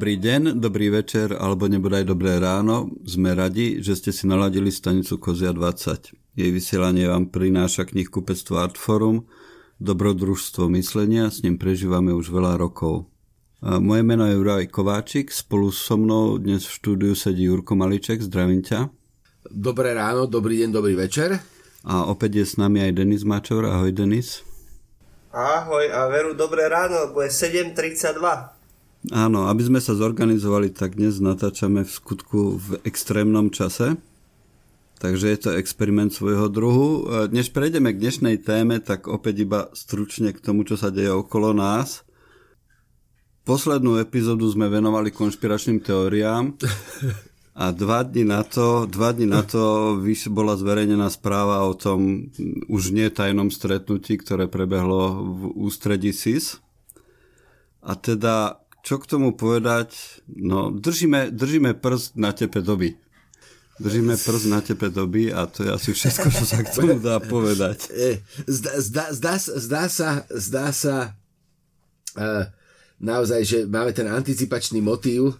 Dobrý deň, dobrý večer alebo nebodaj dobré ráno. Sme radi, že ste si naladili stanicu Kozia 20. Jej vysielanie vám prináša knihkupectvo Artforum, dobrodružstvo myslenia, s ním prežívame už veľa rokov. A moje meno je Juraj Kováčik, spolu so mnou dnes v štúdiu sedí Jurko Maliček, zdravím ťa. Dobré ráno, dobrý deň, dobrý večer. A opäť je s nami aj Denis Mačor, ahoj Denis. Ahoj a veru dobré ráno, je 7.32. Áno, aby sme sa zorganizovali, tak dnes natáčame v skutku v extrémnom čase. Takže je to experiment svojho druhu. Než prejdeme k dnešnej téme, tak opäť iba stručne k tomu, čo sa deje okolo nás. Poslednú epizódu sme venovali konšpiračným teóriám a dva dní na to, dva dní na to bola zverejnená správa o tom už nie tajnom stretnutí, ktoré prebehlo v ústredí SIS. A teda čo k tomu povedať? No, držíme, držíme prst na tepe doby. Držíme prst na tepe doby a to je asi všetko, čo sa k tomu dá povedať. Zdá, zdá, zdá, zdá sa, zdá sa uh, naozaj, že máme ten anticipačný motív,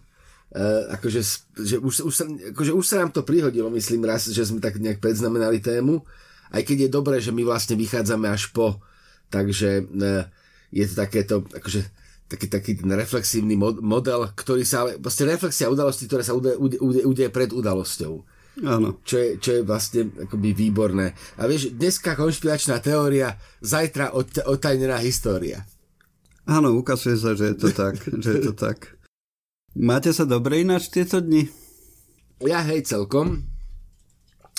Uh, akože, že už, už, sa, akože už sa nám to prihodilo, myslím raz, že sme tak nejak predznamenali tému, aj keď je dobré, že my vlastne vychádzame až po, takže uh, je to takéto, akože taký, taký ten reflexívny model, ktorý sa ale, vlastne reflexia udalosti, ktoré sa udeje, ude, ude pred udalosťou. Áno. Čo je, čo je vlastne akoby výborné. A vieš, dneska konšpiračná teória, zajtra ot, otajnená história. Áno, ukazuje sa, že je to tak. že je to tak. Máte sa dobre ináč tieto dni? Ja hej, celkom.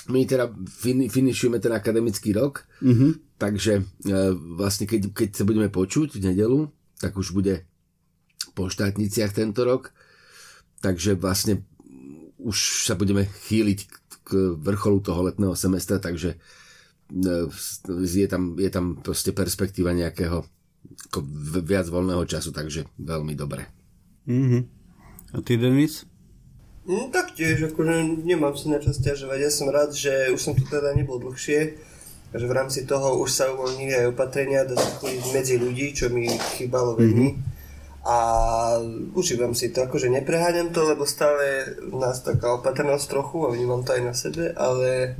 My teda fin, finišujeme ten akademický rok, uh-huh. takže e, vlastne keď, keď sa budeme počuť v nedelu, tak už bude po štátniciach tento rok. Takže vlastne už sa budeme chýliť k vrcholu toho letného semestra, takže e, je tam, je tam proste perspektíva nejakého ako viac voľného času, takže veľmi dobre. Mm-hmm. A ty, Denis? No tak tiež, akože nemám si na čo stiažovať. Ja som rád, že už som tu teda nebol dlhšie, že v rámci toho už sa uvoľnili aj opatrenia, dá sa chodiť medzi ľudí, čo mi chýbalo veľmi. Mm-hmm. A užívam si to, akože nepreháňam to, lebo stále nás taká opatrnosť trochu a vnímam to aj na sebe, ale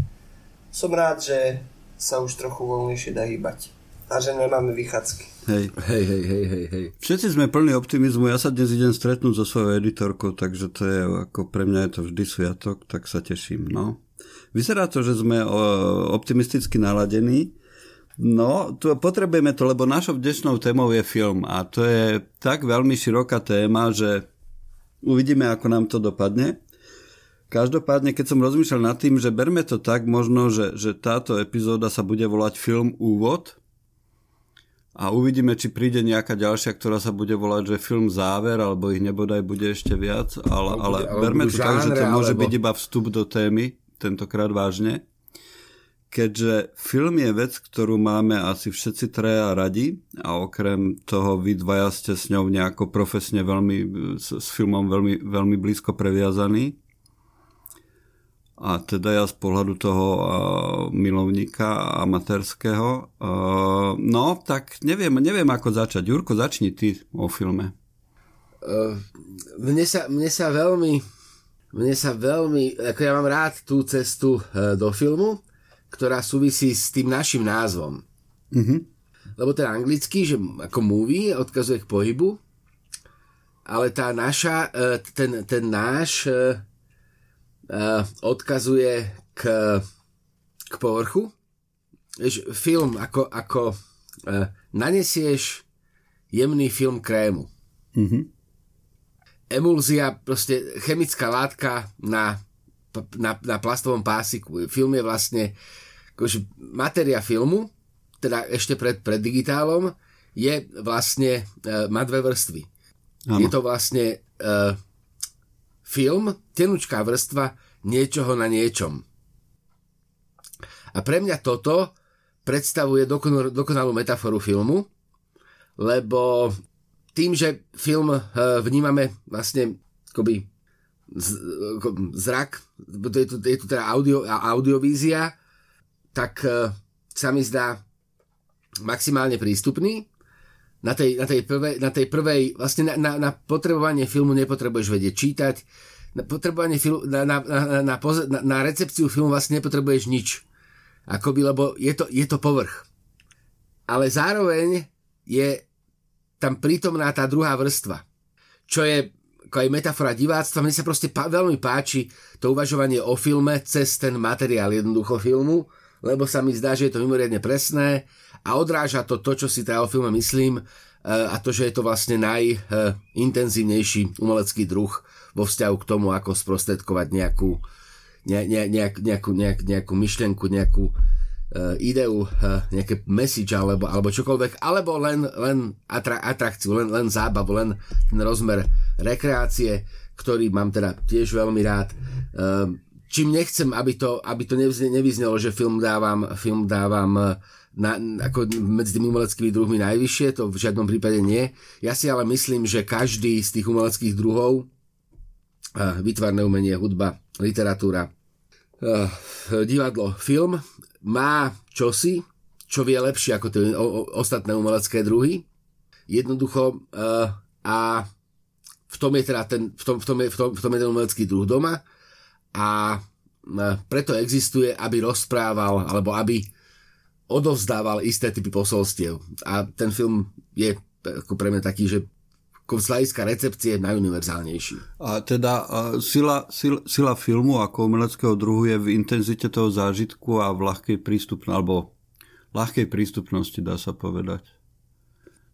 som rád, že sa už trochu voľnejšie dá hýbať. A že nemáme vychádzky. Hej. Hej, hej, hej, hej, hej. Všetci sme plní optimizmu, ja sa dnes idem stretnúť so svojou editorkou, takže to je, ako pre mňa je to vždy sviatok, tak sa teším, no. Vyzerá to, že sme optimisticky naladení. No, tu potrebujeme to, lebo našou dnešnou témou je film a to je tak veľmi široká téma, že uvidíme, ako nám to dopadne. Každopádne, keď som rozmýšľal nad tým, že berme to tak možno, že, že táto epizóda sa bude volať film Úvod a uvidíme, či príde nejaká ďalšia, ktorá sa bude volať, že film Záver, alebo ich nebodaj bude ešte viac, ale, ale, ale berme to tak, že to môže alebo... byť iba vstup do témy tentokrát vážne, keďže film je vec, ktorú máme asi všetci traja radi a okrem toho vy dvaja ste s ňou nejako profesne veľmi, s, s filmom veľmi, veľmi blízko previazaní. A teda ja z pohľadu toho uh, milovníka amatérského, uh, no tak neviem, neviem ako začať. Jurko, začni ty o filme. Uh, mne, sa, mne sa veľmi mne sa veľmi, ako ja mám rád tú cestu e, do filmu, ktorá súvisí s tým našim názvom. Mm-hmm. Lebo ten anglický, že ako movie odkazuje k pohybu, ale tá naša, e, ten, ten náš e, odkazuje k, k povrchu. Vieš, film ako, ako nanesieš jemný film krému. Mm-hmm emulzia, proste chemická látka na, na, na plastovom pásiku. Film je vlastne akože matéria filmu, teda ešte pred, pred digitálom, je vlastne, uh, má dve vrstvy. Ano. Je to vlastne uh, film, tenučká vrstva niečoho na niečom. A pre mňa toto predstavuje dokonalú, dokonalú metaforu filmu, lebo tým, že film eh, vnímame vlastne akoby zrak, je tu, je tu teda audio, audiovízia, tak eh, sa mi zdá maximálne prístupný na tej, na tej, prvej, na tej prvej, vlastne na, na, na potrebovanie filmu nepotrebuješ vedieť čítať, na potrebovanie filmu, na, na, na, na, na, na recepciu filmu vlastne nepotrebuješ nič. Akoby, lebo je to, je to povrch. Ale zároveň je tam prítomná tá druhá vrstva, čo je ako aj metafora diváctva. Mne sa proste pá, veľmi páči to uvažovanie o filme cez ten materiál jednoducho filmu, lebo sa mi zdá, že je to mimoriadne presné a odráža to to, čo si teda o filme myslím a to, že je to vlastne najintenzívnejší umelecký druh vo vzťahu k tomu, ako sprostredkovať nejakú, ne, ne, nejak, nejakú, nejak, nejakú myšlienku, nejakú ideu, uh, nejaké message alebo, alebo čokoľvek, alebo len, len atra, atrakciu, len, len zábavu, len ten rozmer rekreácie, ktorý mám teda tiež veľmi rád. Uh, čím nechcem, aby to, aby to nevyznelo, že film dávam, film dávam na, ako medzi tými umeleckými druhmi najvyššie, to v žiadnom prípade nie. Ja si ale myslím, že každý z tých umeleckých druhov, vytvarné umenie, hudba, literatúra, divadlo, film, má čosi, čo vie lepšie ako tie ostatné umelecké druhy. Jednoducho a v tom je teda ten, v tom, v tom, je, v tom, v tom je ten umelecký druh doma a preto existuje, aby rozprával, alebo aby odovzdával isté typy posolstiev. A ten film je ako pre mňa taký, že z hľadiska recepcie najuniverzálnejší. A teda sila, sila, sila filmu ako umeleckého druhu je v intenzite toho zážitku a v ľahkej prístupnosti, alebo ľahkej prístupnosti, dá sa povedať.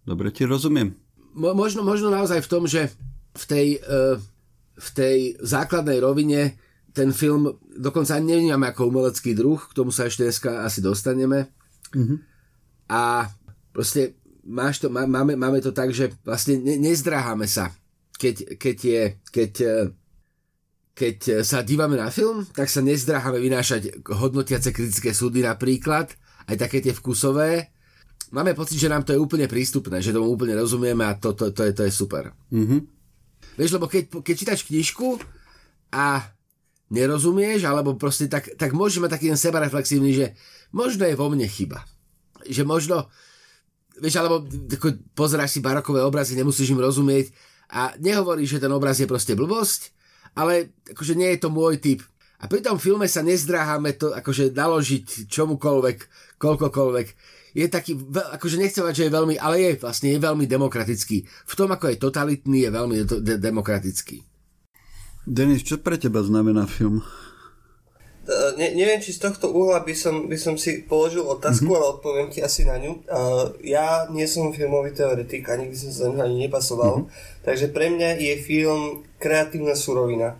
Dobre ti rozumiem. Mo, možno, možno naozaj v tom, že v tej, uh, v tej základnej rovine ten film dokonca ani ako umelecký druh, k tomu sa ešte dneska asi dostaneme, Mm-hmm. A proste máš to, má, máme, máme to tak, že vlastne ne, nezdráhame sa. Keď, keď, je, keď, e, keď sa dívame na film, tak sa nezdráhame vynášať hodnotiace kritické súdy napríklad, aj také tie vkusové. Máme pocit, že nám to je úplne prístupné, že tomu úplne rozumieme a to, to, to, je, to je super. Mm-hmm. Vieš, lebo keď, keď čítaš knižku a nerozumieš, alebo proste tak, tak môžeme taký ten sebareflexívny, že možno je vo mne chyba. Že možno, vieš, alebo pozeráš si barokové obrazy, nemusíš im rozumieť a nehovoríš, že ten obraz je proste blbosť, ale akože nie je to môj typ. A pri tom filme sa nezdráhame to akože naložiť čomukoľvek, koľkokoľvek. Je taký, akože nechcem mať, že je veľmi, ale je vlastne je veľmi demokratický. V tom, ako je totalitný, je veľmi de- demokratický. Denis, čo pre teba znamená film? Uh, ne, neviem, či z tohto uhla by som, by som si položil otázku, mm-hmm. ale odpoviem ti asi na ňu. Uh, ja nie som filmový teoretik, ani by som sa ani nepasoval, mm-hmm. takže pre mňa je film kreatívna surovina,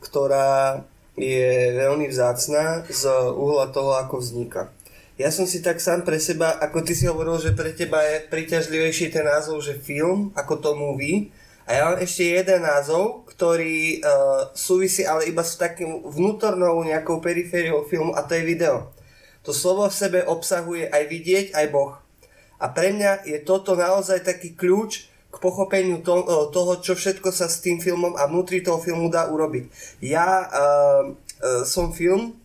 ktorá je veľmi vzácná z uhla toho, ako vzniká. Ja som si tak sám pre seba, ako ty si hovoril, že pre teba je príťažlivejší ten názov, že film, ako to movie, a ja mám ešte jeden názov, ktorý uh, súvisí ale iba s takým vnútornou nejakou perifériou filmu a to je video. To slovo v sebe obsahuje aj vidieť, aj Boh. A pre mňa je toto naozaj taký kľúč k pochopeniu to, uh, toho, čo všetko sa s tým filmom a vnútri toho filmu dá urobiť. Ja uh, uh, som film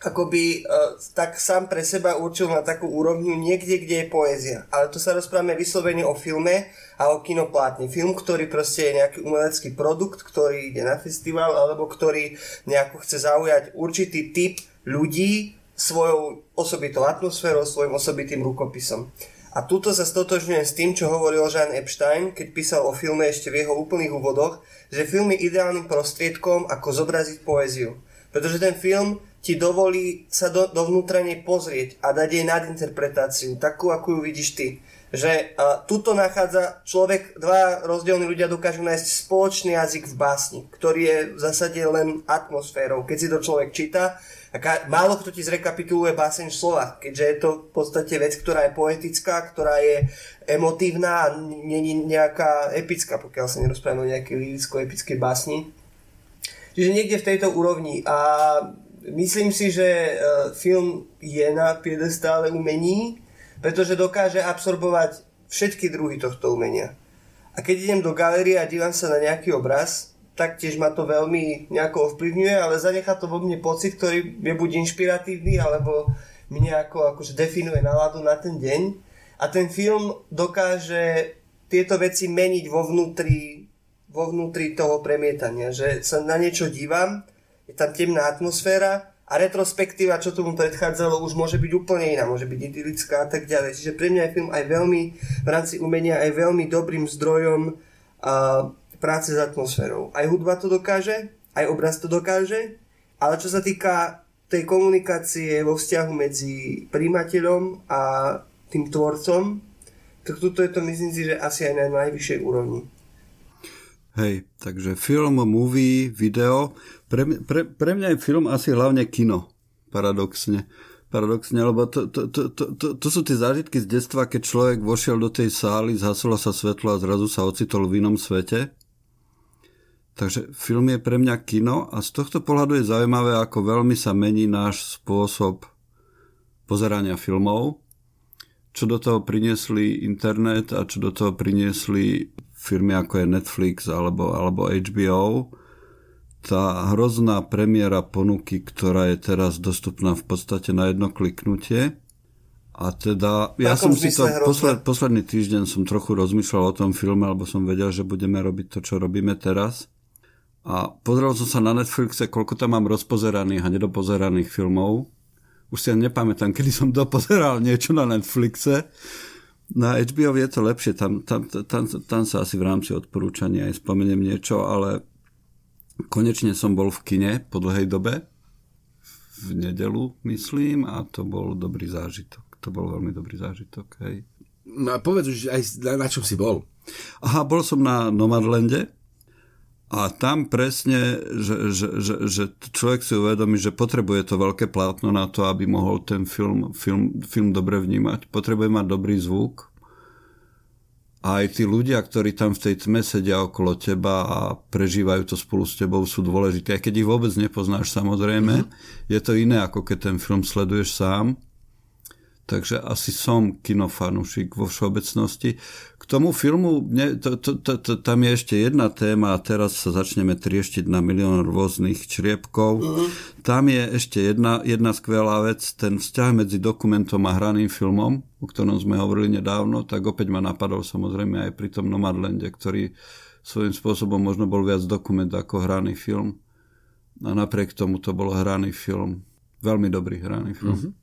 akoby uh, tak sám pre seba určil na takú úrovňu niekde, kde je poézia. Ale tu sa rozprávame vyslovene o filme a o kinoplátne. Film, ktorý proste je nejaký umelecký produkt, ktorý ide na festival, alebo ktorý nejako chce zaujať určitý typ ľudí svojou osobitou atmosférou, svojim osobitým rukopisom. A tuto sa stotožňujem s tým, čo hovoril Jean Epstein, keď písal o filme ešte v jeho úplných úvodoch, že film je ideálnym prostriedkom, ako zobraziť poéziu. Pretože ten film ti dovolí sa do, dovnútra nej pozrieť a dať jej nadinterpretáciu, takú, ako ju vidíš ty. Že uh, tuto nachádza človek, dva rozdielni ľudia dokážu nájsť spoločný jazyk v básni, ktorý je v zásade len atmosférou. Keď si to človek číta, ka- málo kto ti zrekapituluje báseň v slovách, keďže je to v podstate vec, ktorá je poetická, ktorá je emotívna a není nejaká epická, pokiaľ sa nerozprávame o nejakej liricko-epickej básni. Čiže niekde v tejto úrovni. A myslím si, že e, film je na piedestále umení, pretože dokáže absorbovať všetky druhy tohto umenia. A keď idem do galerie a dívam sa na nejaký obraz, tak tiež ma to veľmi nejako ovplyvňuje, ale zanechá to vo mne pocit, ktorý je buď inšpiratívny, alebo mi nejako akože definuje náladu na ten deň. a ten film dokáže tieto veci meniť vo vnútri, vo vnútri toho premietania, že sa na niečo dívam, je tam temná atmosféra a retrospektíva, čo tomu predchádzalo, už môže byť úplne iná, môže byť idylická a tak ďalej. Čiže pre mňa je film aj veľmi, v rámci umenia, aj veľmi dobrým zdrojom a, práce s atmosférou. Aj hudba to dokáže, aj obraz to dokáže, ale čo sa týka tej komunikácie vo vzťahu medzi príjimateľom a tým tvorcom, tak tuto je to myslím si, že asi aj na najvyššej úrovni. Hej, takže film, movie, video. Pre, pre, pre mňa je film asi hlavne kino, paradoxne. Paradoxne, lebo to, to, to, to, to, to sú tie zážitky z detstva, keď človek vošiel do tej sály, zhasilo sa svetlo a zrazu sa ocitol v inom svete. Takže film je pre mňa kino a z tohto pohľadu je zaujímavé, ako veľmi sa mení náš spôsob pozerania filmov, čo do toho priniesli internet a čo do toho priniesli firmy ako je Netflix alebo, alebo HBO, tá hrozná premiéra ponuky, ktorá je teraz dostupná v podstate na jedno kliknutie. A teda, ja som si to, posled, posledný týždeň som trochu rozmýšľal o tom filme, alebo som vedel, že budeme robiť to, čo robíme teraz. A pozrel som sa na Netflixe, koľko tam mám rozpozeraných a nedopozeraných filmov. Už si ja nepamätám, kedy som dopozeral niečo na Netflixe. Na HBO je to lepšie, tam, tam, tam, tam sa asi v rámci odporúčania aj spomeniem niečo, ale konečne som bol v kine po dlhej dobe, v nedelu, myslím, a to bol dobrý zážitok. To bol veľmi dobrý zážitok, hej. No a povedz už aj na, na čom si bol. Aha, bol som na Nomadlande, a tam presne, že, že, že, že človek si uvedomí, že potrebuje to veľké plátno na to, aby mohol ten film, film, film dobre vnímať. Potrebuje mať dobrý zvuk. A aj tí ľudia, ktorí tam v tej tme sedia okolo teba a prežívajú to spolu s tebou, sú dôležité. Aj keď ich vôbec nepoznáš, samozrejme. Mm-hmm. Je to iné, ako keď ten film sleduješ sám. Takže asi som kinofanušik vo všeobecnosti. K tomu filmu, ne, to, to, to, to, tam je ešte jedna téma a teraz sa začneme trieštiť na milión rôznych čriepkov. Uh-huh. Tam je ešte jedna, jedna skvelá vec, ten vzťah medzi dokumentom a hraným filmom, o ktorom sme hovorili nedávno, tak opäť ma napadol samozrejme aj pri tom Nomadlande, ktorý svojím spôsobom možno bol viac dokument ako hraný film. A napriek tomu to bol hraný film. Veľmi dobrý hraný film. Uh-huh.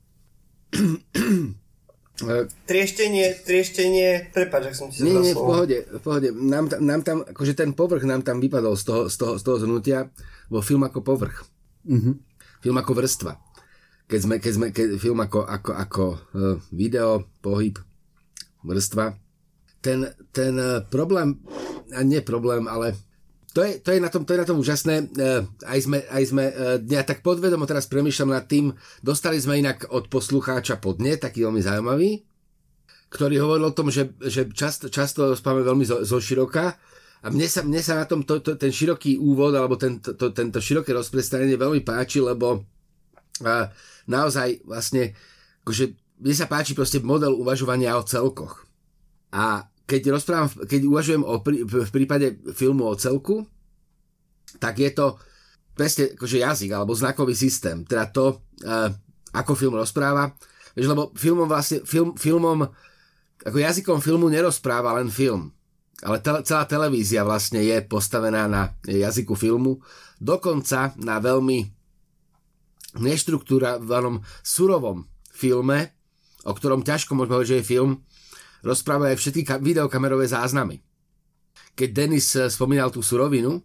Trieštenie, trieštenie, prepáč, ak som ti Nie, nie, v pohode, v pohode. Nám, nám tam, akože ten povrch nám tam vypadol z toho, z toho, z toho zhnutia, bol film ako povrch. Uh-huh. Film ako vrstva. Keď sme, keď sme keď film ako, ako, ako uh, video, pohyb, vrstva. Ten, ten uh, problém, a nie problém, ale to je, to je, na, tom, to je na tom úžasné. Uh, aj sme, aj sme uh, ja tak podvedomo teraz premýšľam nad tým, dostali sme inak od poslucháča podne, taký veľmi zaujímavý, ktorý hovoril o tom, že, že často, často spáme veľmi zo, zo široka a mne sa, mne sa na tom to, to, ten široký úvod alebo ten, to, tento široké rozprestranenie veľmi páči, lebo uh, naozaj vlastne akože mne sa páči proste model uvažovania o celkoch. A keď rozprávam, keď uvažujem o, v prípade filmu o celku, tak je to presne akože jazyk alebo znakový systém. Teda to, uh, ako film rozpráva. Vieš, lebo filmom vlastne, film, filmom, ako jazykom filmu nerozpráva len film. Ale te, celá televízia vlastne je postavená na jazyku filmu. Dokonca na veľmi neštruktúrovanom, surovom filme, o ktorom ťažko môžeme hovoriť, že je film, rozprávajú aj všetky videokamerové záznamy. Keď Denis eh, spomínal tú surovinu,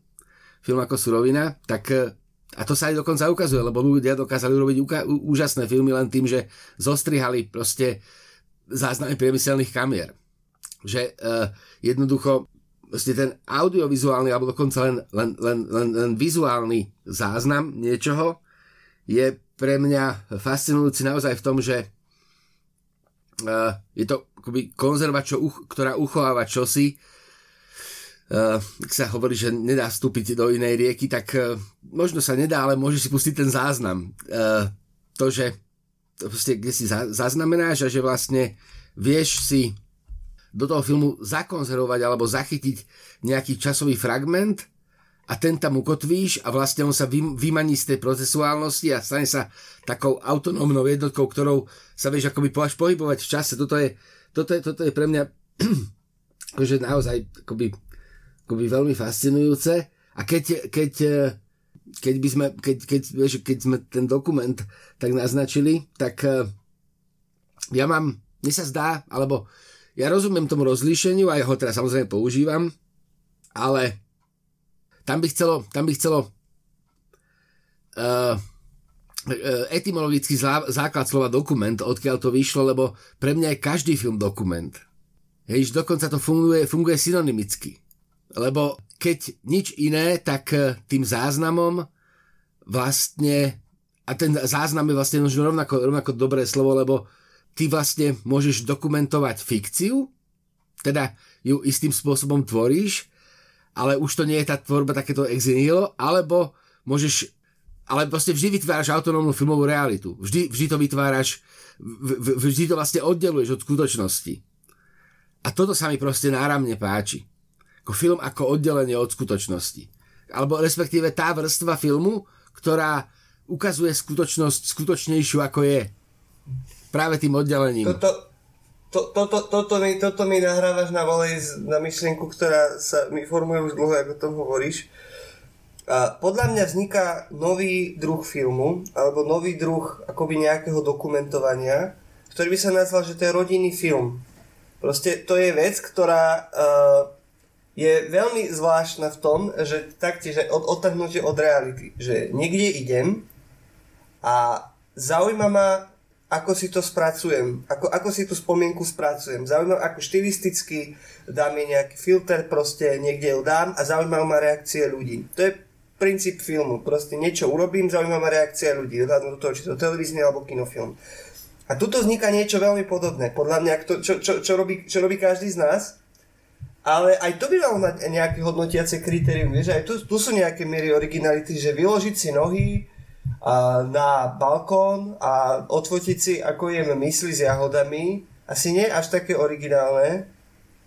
film ako surovina, tak eh, a to sa aj dokonca ukazuje, lebo ľudia dokázali urobiť úžasné filmy len tým, že zostrihali proste záznamy priemyselných kamier. Že uh, jednoducho proste ten audiovizuálny alebo dokonca len, len, len, len, len vizuálny záznam niečoho je pre mňa fascinujúci naozaj v tom, že uh, je to akoby konzerva, čo, ktorá uchováva čosi, uh, ak sa hovorí, že nedá vstúpiť do inej rieky, tak uh, možno sa nedá, ale môžeš si pustiť ten záznam. Uh, to, že to proste, kde si za, zaznamenáš a že vlastne vieš si do toho filmu zakonzervovať alebo zachytiť nejaký časový fragment a ten tam ukotvíš a vlastne on sa vymaní z tej procesuálnosti a stane sa takou autonómnou jednotkou, ktorou sa vieš akoby pohybovať v čase. Toto je toto je, toto je pre mňa akože naozaj akoby, akoby veľmi fascinujúce a keď, keď, keď, by sme, keď, keď, vieš, keď sme ten dokument tak naznačili, tak eh, ja mám, mne sa zdá, alebo ja rozumiem tomu rozlíšeniu a ja ho teraz samozrejme používam, ale tam by chcelo, tam by chcelo uh, etymologický základ slova dokument, odkiaľ to vyšlo, lebo pre mňa je každý film dokument. Hej, dokonca to funguje, funguje synonymicky. Lebo keď nič iné, tak eh, tým záznamom vlastne, a ten záznam je vlastne rovnako, rovnako dobré slovo, lebo ty vlastne môžeš dokumentovať fikciu, teda ju istým spôsobom tvoríš, ale už to nie je tá tvorba takéto ex alebo môžeš ale vlastne vždy vytváraš autonómnu filmovú realitu. Vždy, vždy to vytváraš, vždy to vlastne oddeluješ od skutočnosti. A toto sa mi proste náramne páči. Ako film ako oddelenie od skutočnosti. Alebo respektíve tá vrstva filmu, ktorá ukazuje skutočnosť skutočnejšiu ako je. Práve tým oddelením. Toto, to, to, to, toto, mi, toto mi nahrávaš na volej na myšlienku, ktorá sa mi formuje už dlho, ako o tom hovoríš. A podľa mňa vzniká nový druh filmu, alebo nový druh akoby nejakého dokumentovania, ktorý by sa nazval, že to je rodinný film. Proste to je vec, ktorá uh, je veľmi zvláštna v tom, že taktiež od, odtrhnutie od reality. Že niekde idem a zaujíma ma, ako si to spracujem, ako, ako si tú spomienku spracujem. Zaujíma ako štilisticky dám mi nejaký filter, proste niekde ju dám a zaujímajú ma reakcie ľudí. To je princíp filmu. Proste niečo urobím, zaujíma ma reakcia ľudí, do toho, či to televízny alebo kinofilm. A tuto vzniká niečo veľmi podobné. Podľa mňa, to, čo, čo, čo, robí, čo robí každý z nás, ale aj to by malo mať nejaké hodnotiace kritérium. Vieš, aj tu, tu sú nejaké miery originality, že vyložiť si nohy na balkón a odfotiť si, ako jem mysli s jahodami, asi nie až také originálne,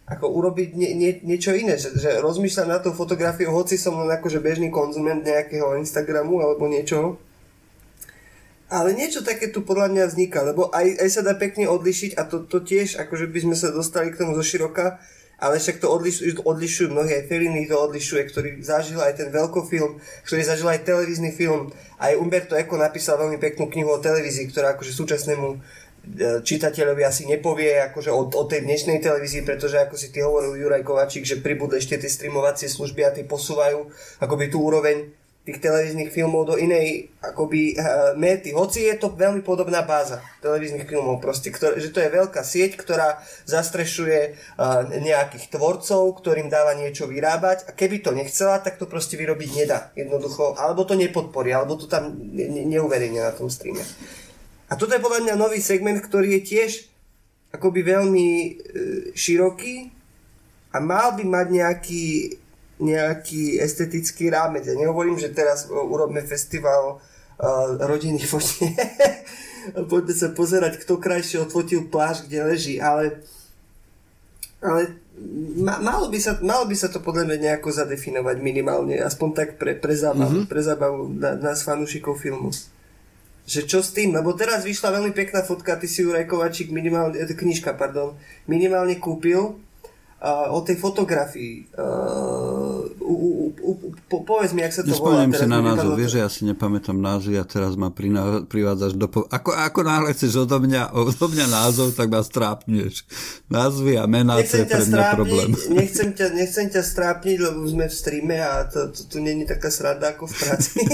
ako urobiť nie, nie, niečo iné, že, že rozmýšľam na tú fotografiu, hoci som len akože bežný konzument nejakého Instagramu alebo niečoho. Ale niečo také tu podľa mňa vzniká, lebo aj, aj sa dá pekne odlišiť a to, to tiež, akože by sme sa dostali k tomu zo široka, ale však to odlišujú, odlišujú mnohí, aj Fellini to odlišuje, ktorý zažil aj ten veľkofilm, ktorý zažil aj televízny film. Aj Umberto Eco napísal veľmi peknú knihu o televízii, ktorá akože súčasnému E, čitateľovi asi nepovie akože o, o tej dnešnej televízii, pretože ako si ty hovoril Juraj Kovačík, že pribudli ešte tie streamovacie služby a tie posúvajú akoby tú úroveň tých televíznych filmov do inej akoby uh, méty. Hoci je to veľmi podobná báza televíznych filmov, proste, ktoré, že to je veľká sieť, ktorá zastrešuje uh, nejakých tvorcov, ktorým dáva niečo vyrábať a keby to nechcela, tak to proste vyrobiť nedá. Jednoducho, alebo to nepodporí, alebo to tam ne, neuverejne na tom streame. A toto je podľa mňa nový segment, ktorý je tiež akoby veľmi e, široký a mal by mať nejaký, nejaký estetický rámec. Ja nehovorím, že teraz urobme festival uh, rodinných fotí. Poďme sa pozerať, kto krajšie odfotil pláž, kde leží, ale, ale ma, malo, by sa, malo by sa to podľa mňa nejako zadefinovať minimálne, aspoň tak pre, pre zábavu, mm-hmm. pre zábavu na, nás fanúšikov filmu že čo s tým, lebo teraz vyšla veľmi pekná fotka, ty si ju Rajkovačík minimálne, eh, knižka, pardon, minimálne kúpil o tej fotografii. Uh, po, povedz mi, jak sa to Nespomeniem volá. si na názov, vieš, že ja si nepamätám názvy a teraz ma priná, privádzaš do... Po... Ako, ako náhle chceš odo mňa, odo mňa názov, tak ma strápneš. Názvy a mená, to je pre mňa strápniť, problém. Nechcem ťa, nechcem ťa strápniť, lebo sme v streame a to, to, to není taká sranda ako v práci.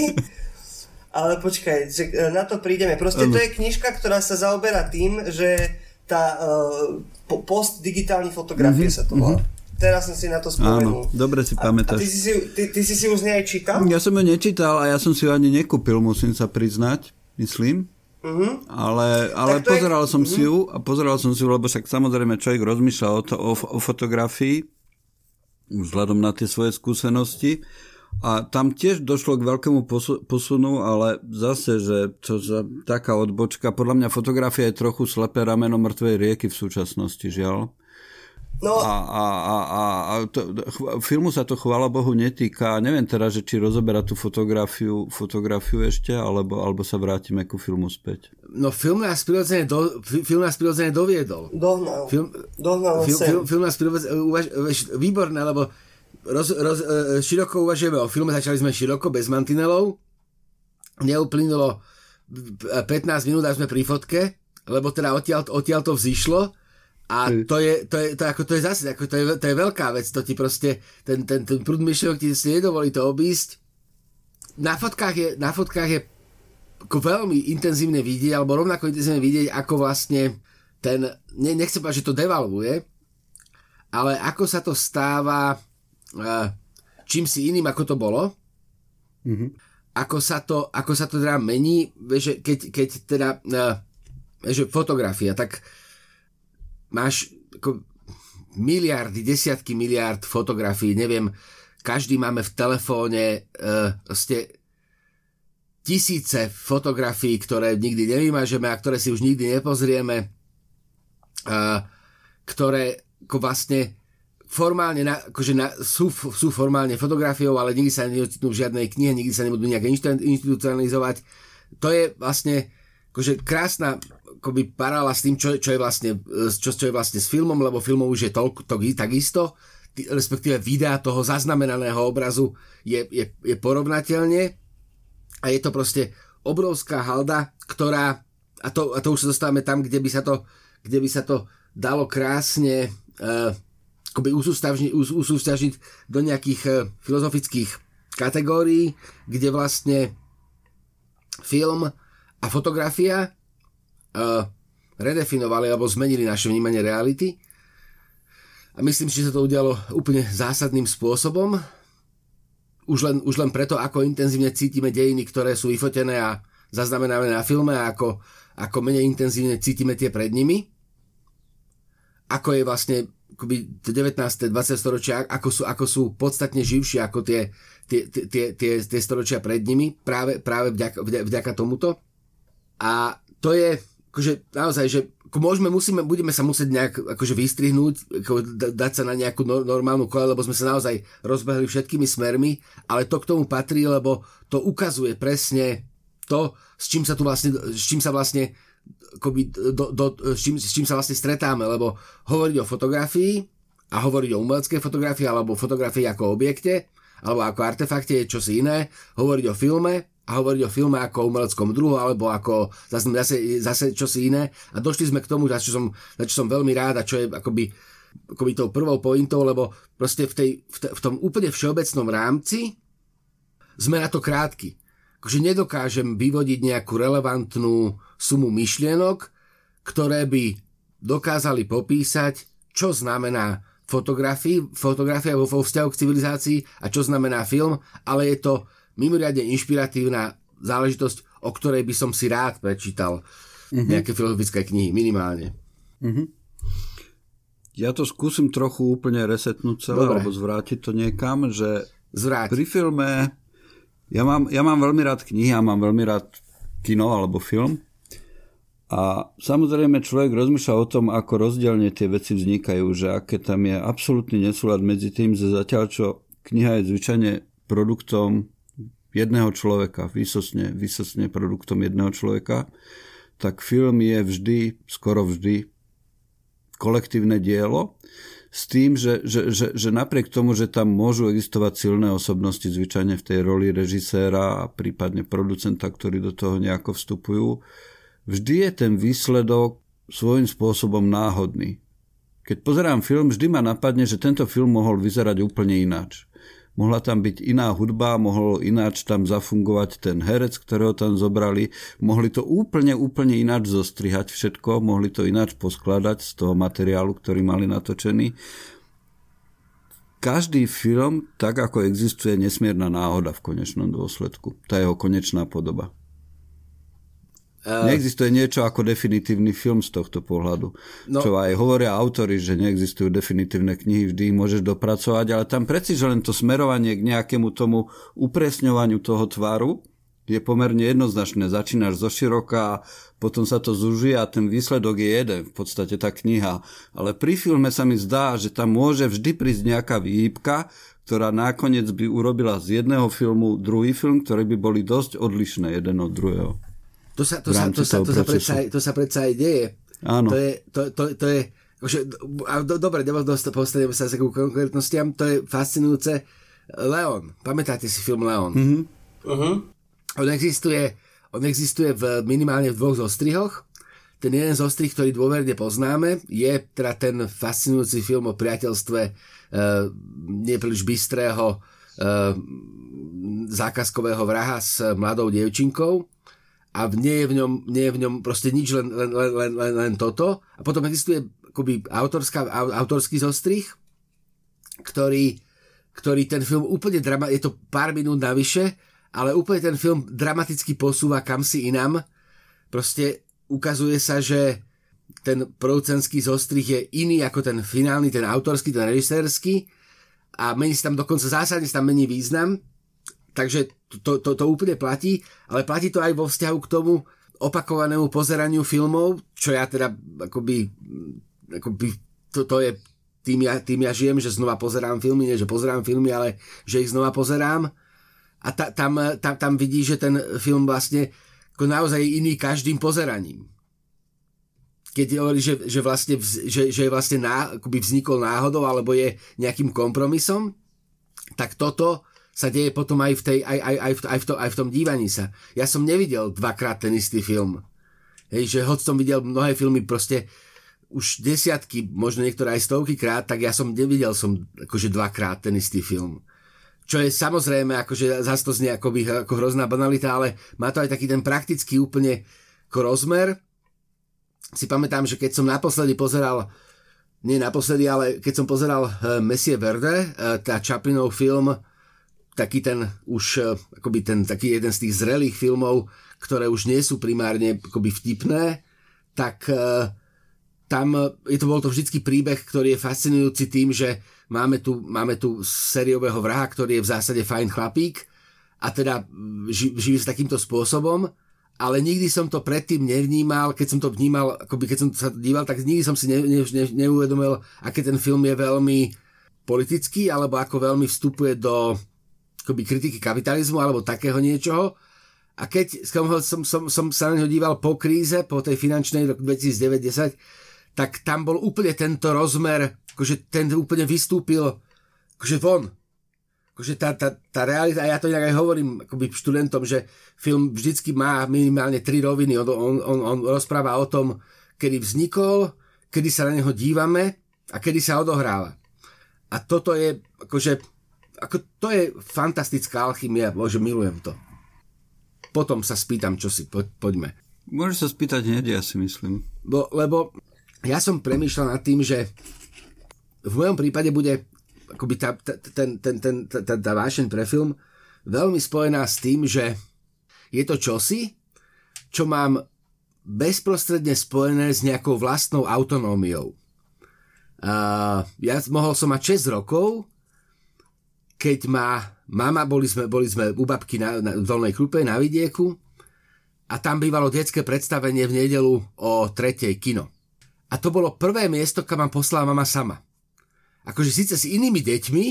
Ale počkaj, že e, na to prídeme. Proste to je knižka, ktorá sa zaoberá tým, že tá uh, post digitálny fotografie mm-hmm, sa to volá. Mm-hmm. Teraz som si na to spomenul. Áno, dobre si pamätáš. A, a ty, si ty, ty si si už nej čítal? Ja som ju nečítal a ja som si ju ani nekúpil, musím sa priznať, myslím. Uh-huh. Ale, ale pozeral je... som uh-huh. si ju a pozeral som si ju, lebo však samozrejme človek rozmýšľa o, to, o, o fotografii vzhľadom na tie svoje skúsenosti a tam tiež došlo k veľkému posunu, ale zase, že to za taká odbočka, podľa mňa fotografia je trochu slepé rameno mŕtvej rieky v súčasnosti, žiaľ. No. A, a, a, a, a to, filmu sa to chvála Bohu netýka. Neviem teraz, že či rozoberá tú fotografiu, fotografiu ešte, alebo, alebo sa vrátime ku filmu späť. No film nás prirodzene, do, fi- film nás prirodzene doviedol. Dohnal. Film, Dohnal film, film, film nás prirodzene, uvaž, výborné, lebo roz, roz, e, široko uvažujeme o filme, začali sme široko, bez mantinelov. Neuplynulo 15 minút a sme pri fotke, lebo teda odtiaľ, odtiaľ to vzýšlo a to je, to je, to, ako, to je zase, ako, to, je, to je veľká vec, to ti proste, ten, ten, ten prúd myšlienok ti si nedovolí to obísť. Na fotkách je, na fotkách je veľmi intenzívne vidieť, alebo rovnako intenzívne vidieť, ako vlastne ten, ne, nechcem povedať, že to devalvuje, ale ako sa to stáva čím si iným, ako to bolo, Mhm. ako sa to, ako sa to teda mení, že keď, keď teda, že fotografia, tak máš ako miliardy, desiatky miliard fotografií, neviem, každý máme v telefóne uh, ste tisíce fotografií, ktoré nikdy nevymažeme a ktoré si už nikdy nepozrieme, uh, ktoré ako vlastne formálne, na, akože na, sú, sú formálne fotografiou, ale nikdy sa neocitnú v žiadnej knihe, nikdy sa nebudú nejak institucionalizovať. To je vlastne akože krásna akoby parála s tým, čo, čo, je vlastne, čo, čo je vlastne s filmom, lebo filmov už je toľko, to, takisto, respektíve videa toho zaznamenaného obrazu je, je, je porovnateľne a je to proste obrovská halda, ktorá, a to, a to už sa dostávame tam, kde by sa to, kde by sa to dalo krásne uh, akoby usústavni- us- usústažiť do nejakých uh, filozofických kategórií, kde vlastne film a fotografia uh, redefinovali alebo zmenili naše vnímanie reality. A myslím že sa to udialo úplne zásadným spôsobom. Už len, už len preto, ako intenzívne cítime dejiny, ktoré sú vyfotené a zaznamenané na filme a ako, ako menej intenzívne cítime tie pred nimi. Ako je vlastne akoby 19. 20. storočia, ako sú, ako sú podstatne živšie ako tie, tie, tie, tie, tie, storočia pred nimi, práve, práve vďaka, vďaka tomuto. A to je akože naozaj, že môžeme, musíme, budeme sa musieť nejak akože vystrihnúť, ako da- dať sa na nejakú no, normálnu kole, lebo sme sa naozaj rozbehli všetkými smermi, ale to k tomu patrí, lebo to ukazuje presne to, s čím sa tu vlastne, s čím sa vlastne akoby do, do, s, čím, s čím sa vlastne stretáme, lebo hovoriť o fotografii a hovoriť o umeleckej fotografii alebo fotografii ako objekte alebo ako artefakte je čosi iné, hovoriť o filme a hovoriť o filme ako o umeleckom druhu alebo ako zase, zase, zase čosi iné a došli sme k tomu, za čo som, za čo som veľmi rád a čo je akoby, akoby tou prvou pointou, lebo proste v, tej, v, te, v tom úplne všeobecnom rámci sme na to krátky. Akože nedokážem vyvodiť nejakú relevantnú sumu myšlienok, ktoré by dokázali popísať, čo znamená fotografia vo, vzťahu k civilizácii a čo znamená film, ale je to mimoriadne inšpiratívna záležitosť, o ktorej by som si rád prečítal mm-hmm. nejaké filozofické knihy, minimálne. Ja to skúsim trochu úplne resetnúť celé, Dobre. alebo zvrátiť to niekam, že Zvráť. pri filme ja mám, ja mám veľmi rád knihy a mám veľmi rád kino alebo film. A samozrejme človek rozmýšľa o tom, ako rozdielne tie veci vznikajú, že aké tam je absolútny nesúlad medzi tým, že zatiaľ čo kniha je zvyčajne produktom jedného človeka, výsosne, výsosne produktom jedného človeka, tak film je vždy, skoro vždy kolektívne dielo s tým, že, že, že, že napriek tomu, že tam môžu existovať silné osobnosti zvyčajne v tej roli režiséra a prípadne producenta, ktorí do toho nejako vstupujú, vždy je ten výsledok svojím spôsobom náhodný. Keď pozerám film, vždy ma napadne, že tento film mohol vyzerať úplne ináč. Mohla tam byť iná hudba, mohol ináč tam zafungovať ten herec, ktorého tam zobrali. Mohli to úplne, úplne ináč zostrihať všetko, mohli to ináč poskladať z toho materiálu, ktorý mali natočený. Každý film, tak ako existuje, je nesmierna náhoda v konečnom dôsledku. Tá jeho konečná podoba. Uh, Neexistuje niečo ako definitívny film z tohto pohľadu. No. Čo aj hovoria autory, že neexistujú definitívne knihy, vždy ich môžeš dopracovať, ale tam preci, že len to smerovanie k nejakému tomu upresňovaniu toho tvaru je pomerne jednoznačné. Začínaš zo široka, potom sa to zuží a ten výsledok je jeden, v podstate tá kniha. Ale pri filme sa mi zdá, že tam môže vždy prísť nejaká výhybka, ktorá nakoniec by urobila z jedného filmu druhý film, ktoré by boli dosť odlišné jeden od druhého. To sa, to sa, to sa, to sa, predsa, aj, to sa predsa aj deje. Áno. To je, to, to, to je akože, a do, dobre, postaneme sa k konkrétnostiam, to je fascinujúce. Leon, pamätáte si film Leon? Mm-hmm. Uh-huh. On existuje, on existuje v, minimálne v dvoch zostrihoch. Ten jeden zostrih, ktorý dôverne poznáme, je teda ten fascinujúci film o priateľstve e, nepríliš bystrého e, zákazkového vraha s mladou dievčinkou a nie je v ňom, nie je v ňom proste nič, len, len, len, len, len, toto. A potom existuje akoby autorská, autorský zostrih, ktorý, ktorý ten film úplne drama, je to pár minút navyše, ale úplne ten film dramaticky posúva kam si inám. Proste ukazuje sa, že ten producentský zostrih je iný ako ten finálny, ten autorský, ten režisérsky a mení sa tam dokonca zásadne sa tam mení význam. Takže to, to, to úplne platí, ale platí to aj vo vzťahu k tomu opakovanému pozeraniu filmov, čo ja teda akoby, akoby to, to je tým ja, tým ja žijem, že znova pozerám filmy, nie že pozerám filmy, ale že ich znova pozerám a ta, tam, tam, tam vidí, že ten film vlastne ako naozaj iný každým pozeraním. Keď hovorí, že, že, vlastne, že, že vlastne ná, akoby vznikol náhodou alebo je nejakým kompromisom, tak toto sa deje potom aj v, tej, aj, aj, aj, v, aj, v, to, aj v tom dívaní sa. Ja som nevidel dvakrát ten istý film. Hej, že hoď som videl mnohé filmy proste už desiatky, možno niektoré aj stovky krát, tak ja som nevidel som akože dvakrát ten istý film čo je samozrejme, akože zase to znie ako, by, ako hrozná banalita, ale má to aj taký ten praktický úplne ako rozmer. Si pamätám, že keď som naposledy pozeral, nie naposledy, ale keď som pozeral uh, Messie Verde, uh, tá Chaplinov film, taký ten už, uh, akoby ten taký jeden z tých zrelých filmov, ktoré už nie sú primárne akoby vtipné, tak uh, tam je to, bol to vždycky príbeh, ktorý je fascinujúci tým, že máme tu, máme tu sériového vraha, ktorý je v zásade fajn chlapík a teda ži, živí s takýmto spôsobom, ale nikdy som to predtým nevnímal, keď som to vnímal, akoby keď som sa díval, tak nikdy som si ne, ne, ne, neuvedomil, aké ten film je veľmi politický, alebo ako veľmi vstupuje do akoby kritiky kapitalizmu, alebo takého niečoho. A keď som, som, som, som sa na neho díval po kríze, po tej finančnej roku 2009 tak tam bol úplne tento rozmer, akože ten úplne vystúpil akože von. Akože tá, tá, tá realita, a ja to inak aj hovorím akoby študentom, že film vždycky má minimálne tri roviny. On, on, on, on rozpráva o tom, kedy vznikol, kedy sa na neho dívame a kedy sa odohráva. A toto je, akože, ako, to je fantastická alchymia, bože, milujem to. Potom sa spýtam, čo si, po, poďme. Môžeš sa spýtať hneď, ja si myslím. Bo, lebo ja som premýšľal nad tým, že v mojom prípade bude akoby tá, tá, ten, ten, ten, tá, tá, tá vášeň pre film veľmi spojená s tým, že je to čosi, čo mám bezprostredne spojené s nejakou vlastnou autonómiou. Uh, ja mohol som mať 6 rokov, keď ma mama, boli sme, boli sme u babky na, na v Dolnej Krupe na vidieku a tam bývalo detské predstavenie v nedelu o tretej kino. A to bolo prvé miesto, kam ma poslala mama sama. Akože síce s inými deťmi,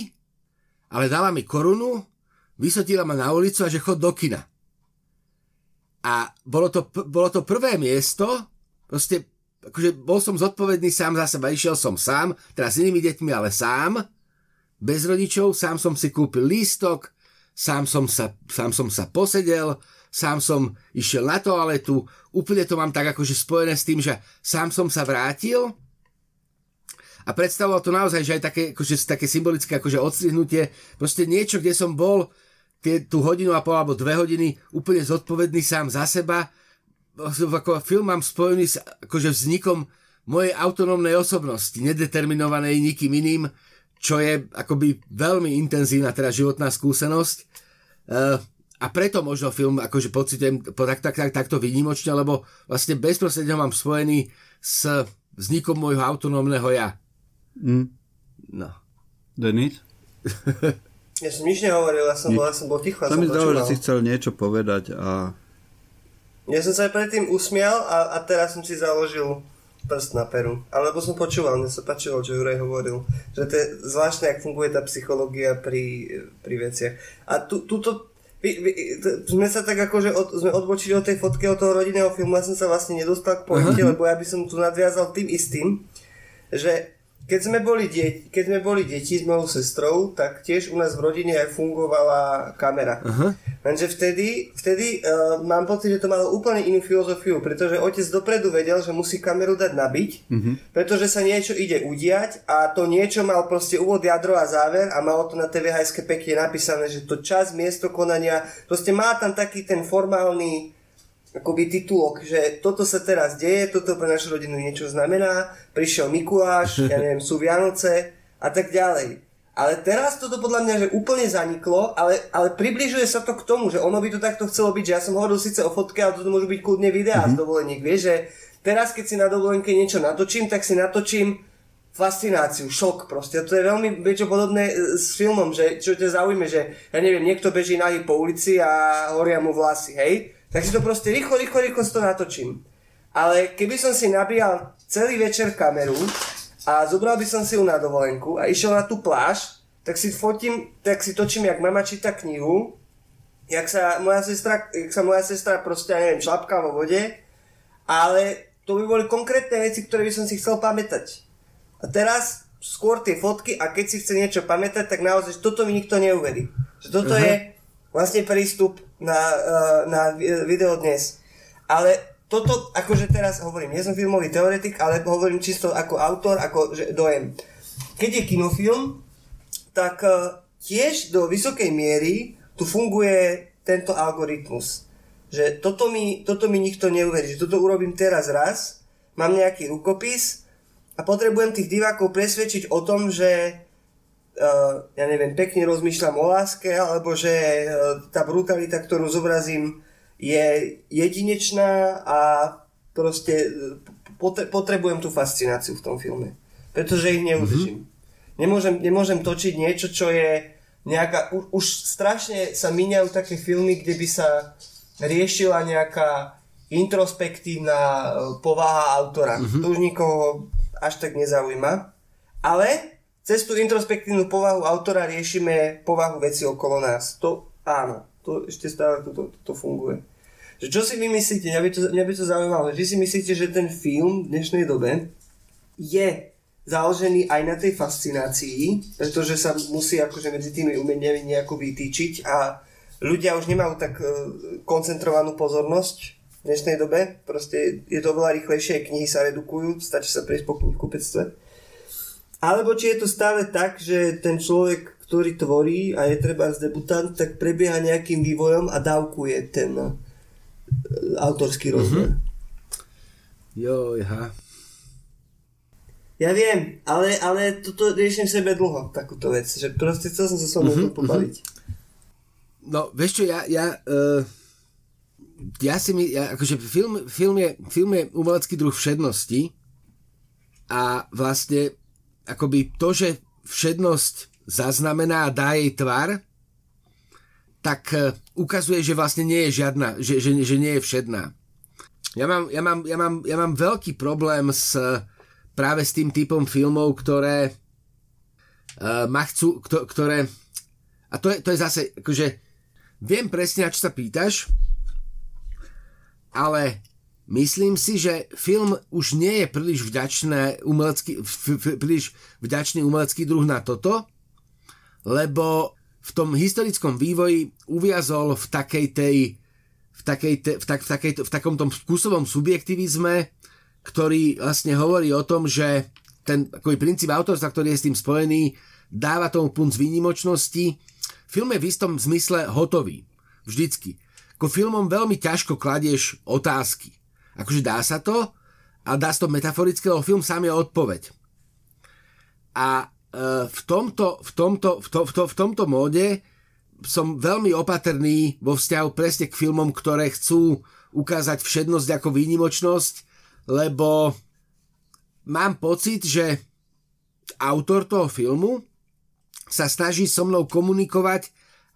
ale dala mi korunu, vysotila ma na ulicu a že chod do kina. A bolo to, bolo to prvé miesto, proste, akože bol som zodpovedný sám za seba, išiel som sám, teraz s inými deťmi, ale sám, bez rodičov, sám som si kúpil lístok, sám som sa, sám som sa posedel, sám som išiel na toaletu, úplne to mám tak akože spojené s tým, že sám som sa vrátil a predstavovalo to naozaj, že aj také, akože, také symbolické akože odstrihnutie, proste niečo, kde som bol tie, tú hodinu a pol alebo dve hodiny úplne zodpovedný sám za seba, ako film mám spojený s akože vznikom mojej autonómnej osobnosti, nedeterminovanej nikým iným, čo je akoby veľmi intenzívna teda životná skúsenosť. Uh, a preto možno film akože pocitujem tak, tak, tak, takto výnimočne, lebo vlastne bezprostredne mám spojený s vznikom môjho autonómneho ja. Mm. No. Denis? Ja som nič nehovoril, ja som, bol, ja som bol ticho. Sa mi zdalo, že si chcel niečo povedať a... Ja som sa aj predtým usmial a, a teraz som si založil prst na peru. Alebo som počúval, mne sa páčilo, čo Juraj hovoril. Že to je zvláštne, ak funguje tá psychológia pri, pri veciach. A tu, tuto vy, vy, sme sa tak akože od, sme odbočili od tej fotky od toho rodinného filmu, ja som sa vlastne nedostal k pointe, lebo ja by som tu nadviazal tým istým, že keď sme boli, deti, keď sme boli deti s mojou sestrou, tak tiež u nás v rodine aj fungovala kamera. Uh-huh. Lenže vtedy, vtedy uh, mám pocit, že to malo úplne inú filozofiu, pretože otec dopredu vedel, že musí kameru dať nabiť, uh-huh. pretože sa niečo ide udiať a to niečo mal proste úvod, jadro a záver a malo to na TVHSK pekne napísané, že to čas, miesto konania, proste má tam taký ten formálny akoby titulok, že toto sa teraz deje, toto pre našu rodinu niečo znamená, prišiel Mikuláš, ja neviem, sú Vianoce a tak ďalej. Ale teraz toto podľa mňa, že úplne zaniklo, ale, ale približuje sa to k tomu, že ono by to takto chcelo byť, že ja som hovoril síce o fotke, ale toto môžu byť kľudne videá mm-hmm. z dovoleniek, vieš, že teraz keď si na dovolenke niečo natočím, tak si natočím fascináciu, šok proste. A to je veľmi niečo podobné e, s filmom, že čo ťa zaujíma, že ja neviem, niekto beží nahý po ulici a horia mu vlasy, hej? Tak si to proste rýchlo, rýchlo, rýchlo to natočím. Ale keby som si nabíjal celý večer kameru a zobral by som si ju na dovolenku a išiel na tú pláž, tak si fotím, tak si točím, jak mama číta knihu, jak sa moja sestra, jak sa moja sestra proste, ja neviem, šlapká vo vode, ale to by boli konkrétne veci, ktoré by som si chcel pamätať. A teraz skôr tie fotky a keď si chce niečo pamätať, tak naozaj, že toto mi nikto neuverí. Že toto uh-huh. je vlastne prístup na, eh, na video dnes. Ale toto, akože teraz hovorím, nie som filmový teoretik, ale hovorím čisto ako autor, ako že dojem. Keď je kinofilm, tak eh, tiež do vysokej miery tu funguje tento algoritmus. Že toto mi, toto mi nikto neuverí, že toto urobím teraz raz, mám nejaký rukopis a potrebujem tých divákov presvedčiť o tom, že uh, ja neviem, pekne rozmýšľam o láske, alebo že uh, tá brutalita, ktorú zobrazím, je jedinečná a proste potre- potrebujem tú fascináciu v tom filme. Pretože ich neudržím. Mm-hmm. Nemôžem, nemôžem točiť niečo, čo je nejaká... U, už strašne sa míňajú také filmy, kde by sa riešila nejaká introspektívna povaha autora. Mm-hmm. To už nikoho až tak nezaujíma. Ale cez tú introspektívnu povahu autora riešime povahu veci okolo nás. To áno, to ešte stále to, to, to funguje. Že čo si vy myslíte, mňa by, to, mňa by to zaujímalo, že si myslíte, že ten film v dnešnej dobe je založený aj na tej fascinácii, pretože sa musí akože medzi tými umeniami nejako vytýčiť a ľudia už nemajú tak uh, koncentrovanú pozornosť v dnešnej dobe. Proste je to oveľa rýchlejšie, knihy sa redukujú, stačí sa prejsť po knihkupectve. Alebo či je to stále tak, že ten človek, ktorý tvorí a je treba z debutant, tak prebieha nejakým vývojom a dávkuje ten uh, autorský mhm. rozmer. Mm-hmm. Jo, ja. Ja viem, ale, ale toto riešim sebe dlho, takúto vec, že proste chcel som sa s vami mm-hmm, pobaviť. No, vieš čo, ja, ja, uh, ja si mi, ja, akože film, film, je, film je umelecký druh všednosti a vlastne akoby to, že všednosť zaznamená a dá jej tvar, tak e, ukazuje, že vlastne nie je žiadna, že, že, že nie je všedná. Ja mám, ja, mám, ja, mám, ja mám veľký problém s, práve s tým typom filmov, ktoré uh, ma chcú, ktoré a to je, to je zase, akože viem presne, na čo sa pýtaš, ale Myslím si, že film už nie je príliš vďačný umelecký, príliš vďačný umelecký druh na toto, lebo v tom historickom vývoji uviazol v takej tej v, takej v, tak, v, takej, v takom tom skúsovom subjektivizme, ktorý vlastne hovorí o tom, že ten akoby princíp autorstva, ktorý je s tým spojený, dáva tomu punc výnimočnosti. Film je v istom zmysle hotový. Vždycky. Ako filmom veľmi ťažko kladieš otázky. Akože dá sa to, a dá sa to metaforicky, lebo film sám je odpoveď. A e, v, tomto, v, tomto, v, to, v, to, v tomto móde som veľmi opatrný vo vzťahu presne k filmom, ktoré chcú ukázať všednosť ako výnimočnosť, lebo mám pocit, že autor toho filmu sa snaží so mnou komunikovať,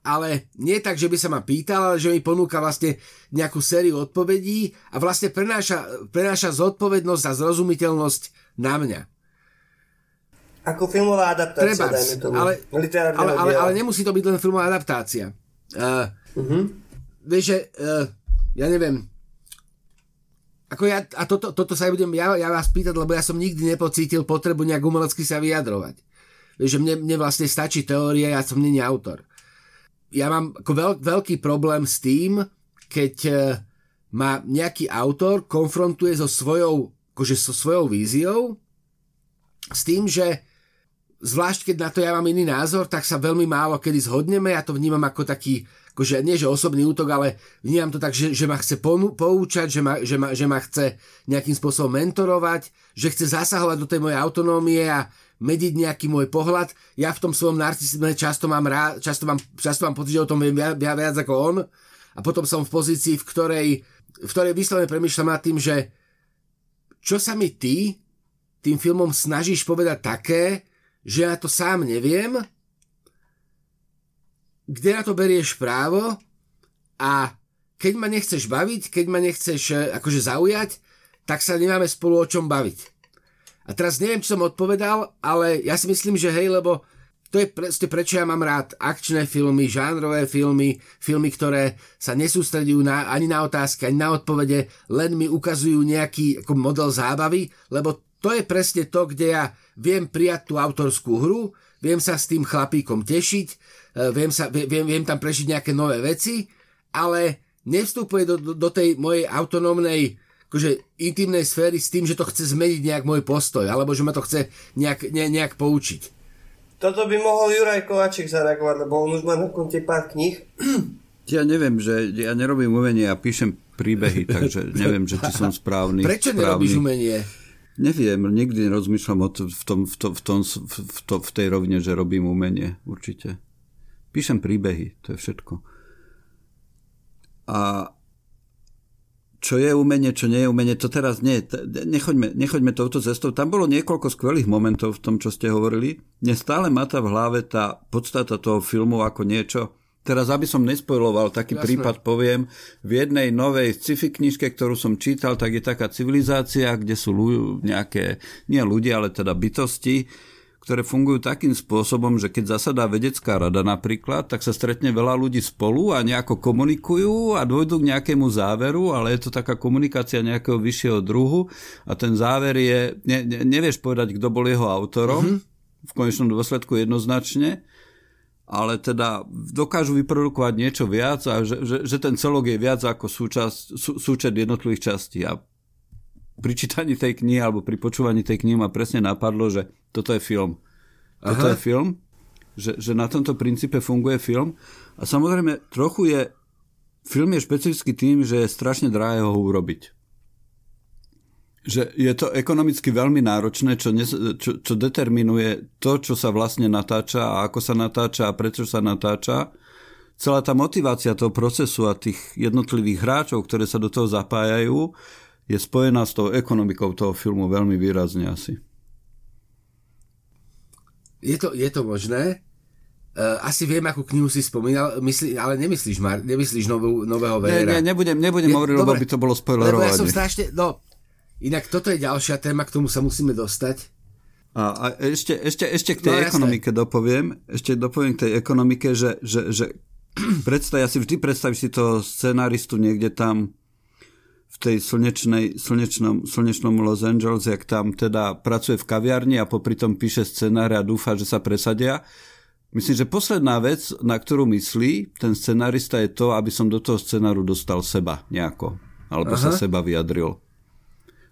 ale nie tak, že by sa ma pýtal, ale že mi ponúka vlastne nejakú sériu odpovedí a vlastne prenáša, prenáša zodpovednosť a zrozumiteľnosť na mňa. Ako filmová adaptácia, Trebárs, dajme tomu. Ale, ale, ale, ale nemusí to byť len filmová adaptácia. Uh, uh-huh. Vieš, že uh, ja neviem, ako ja, a toto, toto sa budem ja, ja vás pýtať, lebo ja som nikdy nepocítil potrebu nejak umelecky sa vyjadrovať. Vieš, že mne, mne vlastne stačí teória, ja som není autor. Ja mám ako veľ, veľký problém s tým, keď uh, ma nejaký autor konfrontuje so svojou, akože so svojou víziou, s tým, že zvlášť keď na to ja mám iný názor, tak sa veľmi málo kedy zhodneme, ja to vnímam ako taký, akože nie že osobný útok, ale vnímam to tak, že, že ma chce poučať, že ma, že, ma, že ma chce nejakým spôsobom mentorovať, že chce zasahovať do tej mojej autonómie a mediť nejaký môj pohľad. Ja v tom svojom narcisizme často mám, rád, často mám, často mám pocit, že o tom viem viac, viac ako on a potom som v pozícii, v ktorej, v ktorej vyslovene premyšľam nad tým, že čo sa mi ty tým filmom snažíš povedať také, že ja to sám neviem, kde na to berieš právo a keď ma nechceš baviť, keď ma nechceš e, akože zaujať, tak sa nemáme spolu o čom baviť. A teraz neviem, či som odpovedal, ale ja si myslím, že hej, lebo to je proste prečo ja mám rád akčné filmy, žánrové filmy, filmy, ktoré sa nesústredujú na, ani na otázky, ani na odpovede, len mi ukazujú nejaký ako model zábavy, lebo to je presne to, kde ja viem prijať tú autorskú hru, viem sa s tým chlapíkom tešiť, e, viem, sa, viem, viem tam prežiť nejaké nové veci, ale nevstupuje do, do tej mojej autonómnej akože intimnej sféry s tým, že to chce zmeniť nejak môj postoj, alebo že ma to chce nejak, ne, nejak poučiť. Toto by mohol Juraj Kovaček zareagovať, lebo on už má na konte pár kníh. Ja neviem, že ja nerobím umenie, ja píšem príbehy, takže neviem, že či som správny. Prečo správny. nerobíš umenie? Neviem, nikdy nerozmýšľam o to, v, tom, v, to, v, tom, v, to, v tej rovine, že robím umenie, určite. Píšem príbehy, to je všetko. A čo je umenie, čo nie je umenie, to teraz nie. Nechoďme, nechoďme touto cestou. Tam bolo niekoľko skvelých momentov v tom, čo ste hovorili. Mne stále máta v hlave tá podstata toho filmu ako niečo, Teraz, aby som nespojloval, taký Jasne. prípad poviem. V jednej novej sci-fi knižke, ktorú som čítal, tak je taká civilizácia, kde sú ľu- nejaké, nie ľudia, ale teda bytosti, ktoré fungujú takým spôsobom, že keď zasadá vedecká rada napríklad, tak sa stretne veľa ľudí spolu a nejako komunikujú a dôjdu k nejakému záveru, ale je to taká komunikácia nejakého vyššieho druhu a ten záver je, ne, ne, nevieš povedať, kto bol jeho autorom, mm-hmm. v konečnom dôsledku jednoznačne, ale teda dokážu vyprodukovať niečo viac a že, že, že ten celok je viac ako súčasť, sú, súčet jednotlivých častí. A pri čítaní tej knihy alebo pri počúvaní tej knihy ma presne napadlo, že toto je film. Aha. Toto je film, že, že na tomto princípe funguje film. A samozrejme, trochu je, film je špecifický tým, že je strašne drahé ho urobiť že je to ekonomicky veľmi náročné, čo, ne, čo, čo determinuje to, čo sa vlastne natáča a ako sa natáča a prečo sa natáča. Celá tá motivácia toho procesu a tých jednotlivých hráčov, ktoré sa do toho zapájajú, je spojená s tou ekonomikou toho filmu veľmi výrazne asi. Je to, je to možné? Uh, asi viem, akú knihu si spomínal, myslí, ale nemyslíš, Mar, nemyslíš novú, nového Véra. Nie, nie, nebudem, nebudem hovoriť, lebo by to bolo spoilerovanie. Ja som strašne, no, Inak toto je ďalšia téma, k tomu sa musíme dostať. A, a ešte, ešte, ešte k tej no, ekonomike jasne. dopoviem, ešte dopoviem k tej ekonomike, že, že, že predstav, ja si vždy predstavím si toho scenáristu niekde tam v tej slnečnej, slnečnom, slnečnom Los Angeles, jak tam teda pracuje v kaviarni a popri tom píše scenáre a dúfa, že sa presadia. Myslím, že posledná vec, na ktorú myslí ten scenárista je to, aby som do toho scenáru dostal seba nejako. Alebo Aha. sa seba vyjadril.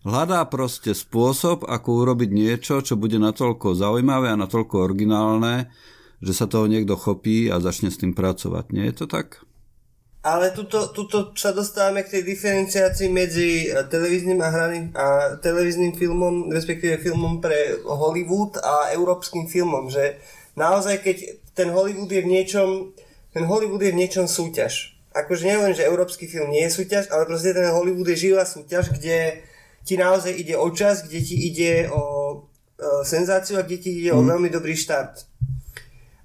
Hľadá proste spôsob, ako urobiť niečo, čo bude natoľko zaujímavé a natoľko originálne, že sa toho niekto chopí a začne s tým pracovať. Nie je to tak? Ale tuto, tuto sa dostávame k tej diferenciácii medzi eh, televíznym a, hraným, a televíznym filmom, respektíve filmom pre Hollywood a európskym filmom, že naozaj keď ten Hollywood je v niečom, ten Hollywood je v niečom súťaž. Akože neviem, že európsky film nie je súťaž, ale proste ten Hollywood je živá súťaž, kde ti naozaj ide o čas, kde ti ide o, o senzáciu a kde ti ide mm. o mhm. veľmi dobrý štart.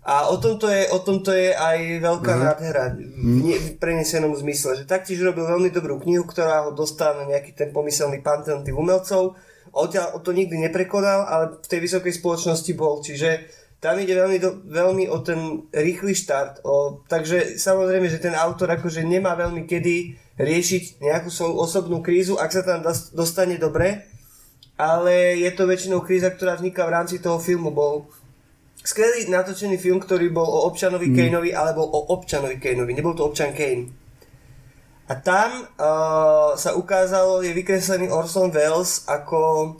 A o tomto je, o tomto je aj veľká uh-huh. nádhera v prenesenom zmysle, že taktiež robil veľmi dobrú knihu, ktorá ho dostala na nejaký ten pomyselný panteón tých umelcov. Odtiaľ to nikdy neprekonal, ale v tej vysokej spoločnosti bol, čiže tam ide veľmi, do, veľmi o ten rýchly štart. O, takže samozrejme, že ten autor akože nemá veľmi kedy riešiť nejakú svoju osobnú krízu, ak sa tam dostane dobre, ale je to väčšinou kríza, ktorá vzniká v rámci toho filmu. Bol skvelý natočený film, ktorý bol o občanovi mm. Kaneovi, alebo o občanovi Kaneovi, nebol to občan Kane. A tam uh, sa ukázalo, je vykreslený Orson Welles ako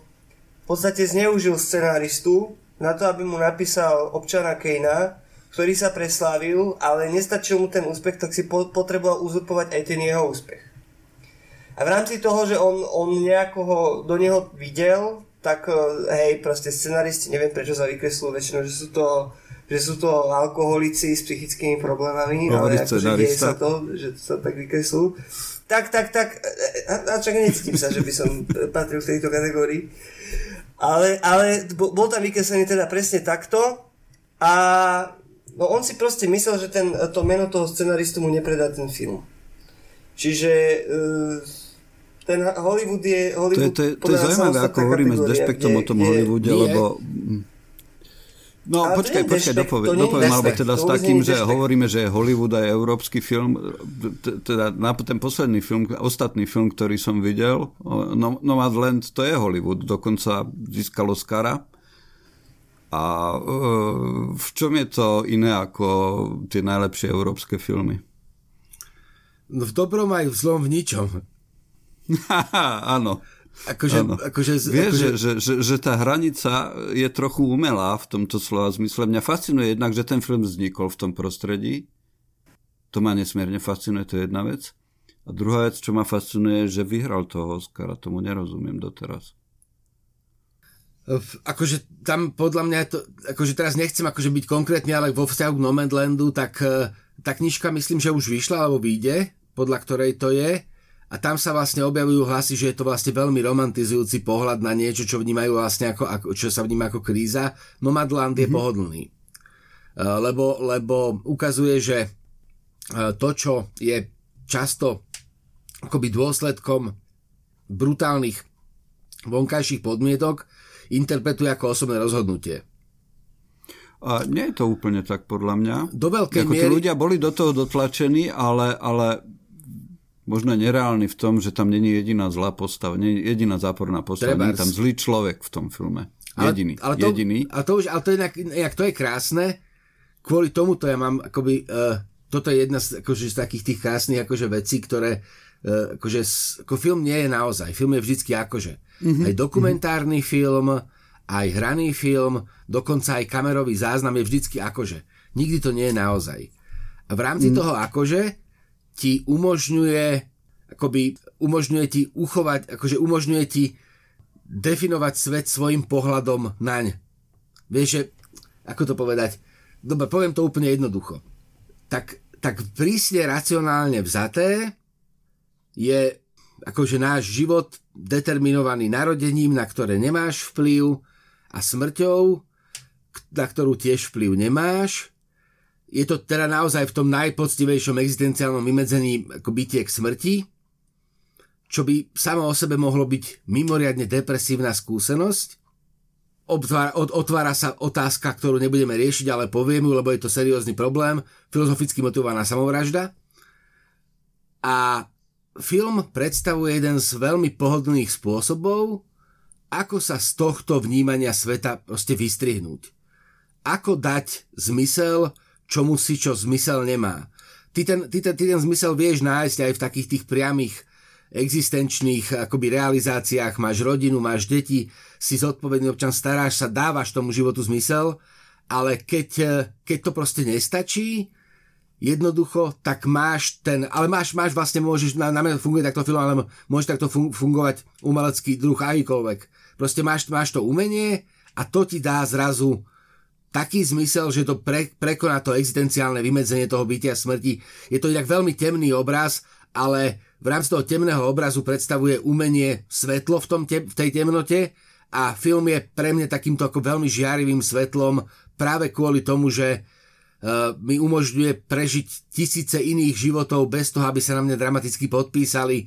v podstate zneužil scenáristu na to, aby mu napísal občana Kanea, ktorý sa preslávil, ale nestačil mu ten úspech, tak si po- potreboval uzurpovať aj ten jeho úspech. A v rámci toho, že on, on nejako ho, do neho videl, tak eh, hej, proste scenaristi, neviem prečo sa vykresľujú väčšinou, že sú to že sú to alkoholici s psychickými problémami, ale akože deje sa to, že sa tak vykreslú. Tak, tak, tak, eh, a, a čak necítim sa, že by som patril v tejto kategórii. Ale, ale bol tam vykreslený teda presne takto a no on si proste myslel, že ten, to meno toho scenaristu mu nepredá ten film. Čiže uh, ten Hollywood je... Hollywood, to je, to je, to je zaujímavé, ako hovoríme s Dešpektom o tom Hollywoode, lebo... No ale počkaj, počkaj, dopoviem, dopoviem alebo teda s takým, že dešpekt. hovoríme, že Hollywood je európsky film, teda na ten posledný film, ostatný film, ktorý som videl, no, Nomadland, to je Hollywood, dokonca získal Oscara. A e, v čom je to iné ako tie najlepšie európske filmy? No v dobrom aj v zlom v ničom. Áno. Akože, akože, Vieš, akože... Že, že, že tá hranica je trochu umelá v tomto slova zmysle. Mňa fascinuje jednak, že ten film vznikol v tom prostredí. To ma nesmierne fascinuje, to je jedna vec. A druhá vec, čo ma fascinuje, je, že vyhral toho Oscara. Tomu nerozumiem doteraz. Akože tam podľa mňa to, akože teraz nechcem akože byť konkrétny, ale vo vzťahu k Nomadlandu, tak eh, tá knižka myslím, že už vyšla alebo vyjde, podľa ktorej to je a tam sa vlastne objavujú hlasy, že je to vlastne veľmi romantizujúci pohľad na niečo, čo vnímajú vlastne ako, ako čo sa vníma ako kríza. Nomadland je mm-hmm. pohodlný. E, lebo, lebo ukazuje, že e, to, čo je často akoby dôsledkom brutálnych vonkajších podmietok, interpretuje ako osobné rozhodnutie. A nie je to úplne tak, podľa mňa. Do veľkej ako miery... ľudia boli do toho dotlačení, ale, ale možno nereálny v tom, že tam není jediná zlá postava, nie jediná záporná postava, nie je tam zlý človek v tom filme. Jediný. Ale, ale to, jediný. Ale to už, ale to, inak, inak to je krásne, kvôli tomuto ja mám akoby, uh, toto je jedna z, akože, z takých tých krásnych akože vecí, ktoré uh, akože, ako film nie je naozaj, film je vždycky akože. Mm-hmm. Aj dokumentárny mm-hmm. film, aj hraný film, dokonca aj kamerový záznam je vždycky akože. Nikdy to nie je naozaj. A v rámci mm. toho akože ti umožňuje akoby umožňuje ti uchovať, akože umožňuje ti definovať svet svojim pohľadom naň. Vieš, že, ako to povedať, dobre, poviem to úplne jednoducho. Tak, tak prísne racionálne vzaté je akože náš život determinovaný narodením, na ktoré nemáš vplyv a smrťou, na ktorú tiež vplyv nemáš je to teda naozaj v tom najpoctivejšom existenciálnom vymedzení ako bytie k smrti, čo by samo o sebe mohlo byť mimoriadne depresívna skúsenosť. Otvára, otvára sa otázka, ktorú nebudeme riešiť, ale poviem ju, lebo je to seriózny problém, filozoficky motivovaná samovražda. A film predstavuje jeden z veľmi pohodlných spôsobov, ako sa z tohto vnímania sveta proste vystrihnúť. Ako dať zmysel čomu si čo zmysel nemá. Ty ten, ty, ten, ty ten zmysel vieš nájsť aj v takých tých priamých existenčných akoby realizáciách, máš rodinu, máš deti, si zodpovedný občan, staráš sa, dávaš tomu životu zmysel, ale keď, keď to proste nestačí, jednoducho, tak máš ten, ale máš, máš vlastne, môžeš, na, na mňa funguje takto film, ale môže takto fungovať umelecký druh akýkoľvek. Proste máš, máš to umenie a to ti dá zrazu taký zmysel, že to pre, prekoná to existenciálne vymedzenie toho bytia smrti. Je to inak veľmi temný obraz, ale v rámci toho temného obrazu predstavuje umenie svetlo v, tom te, v tej temnote a film je pre mňa takýmto ako veľmi žiarivým svetlom práve kvôli tomu, že mi umožňuje prežiť tisíce iných životov bez toho, aby sa na mňa dramaticky podpísali.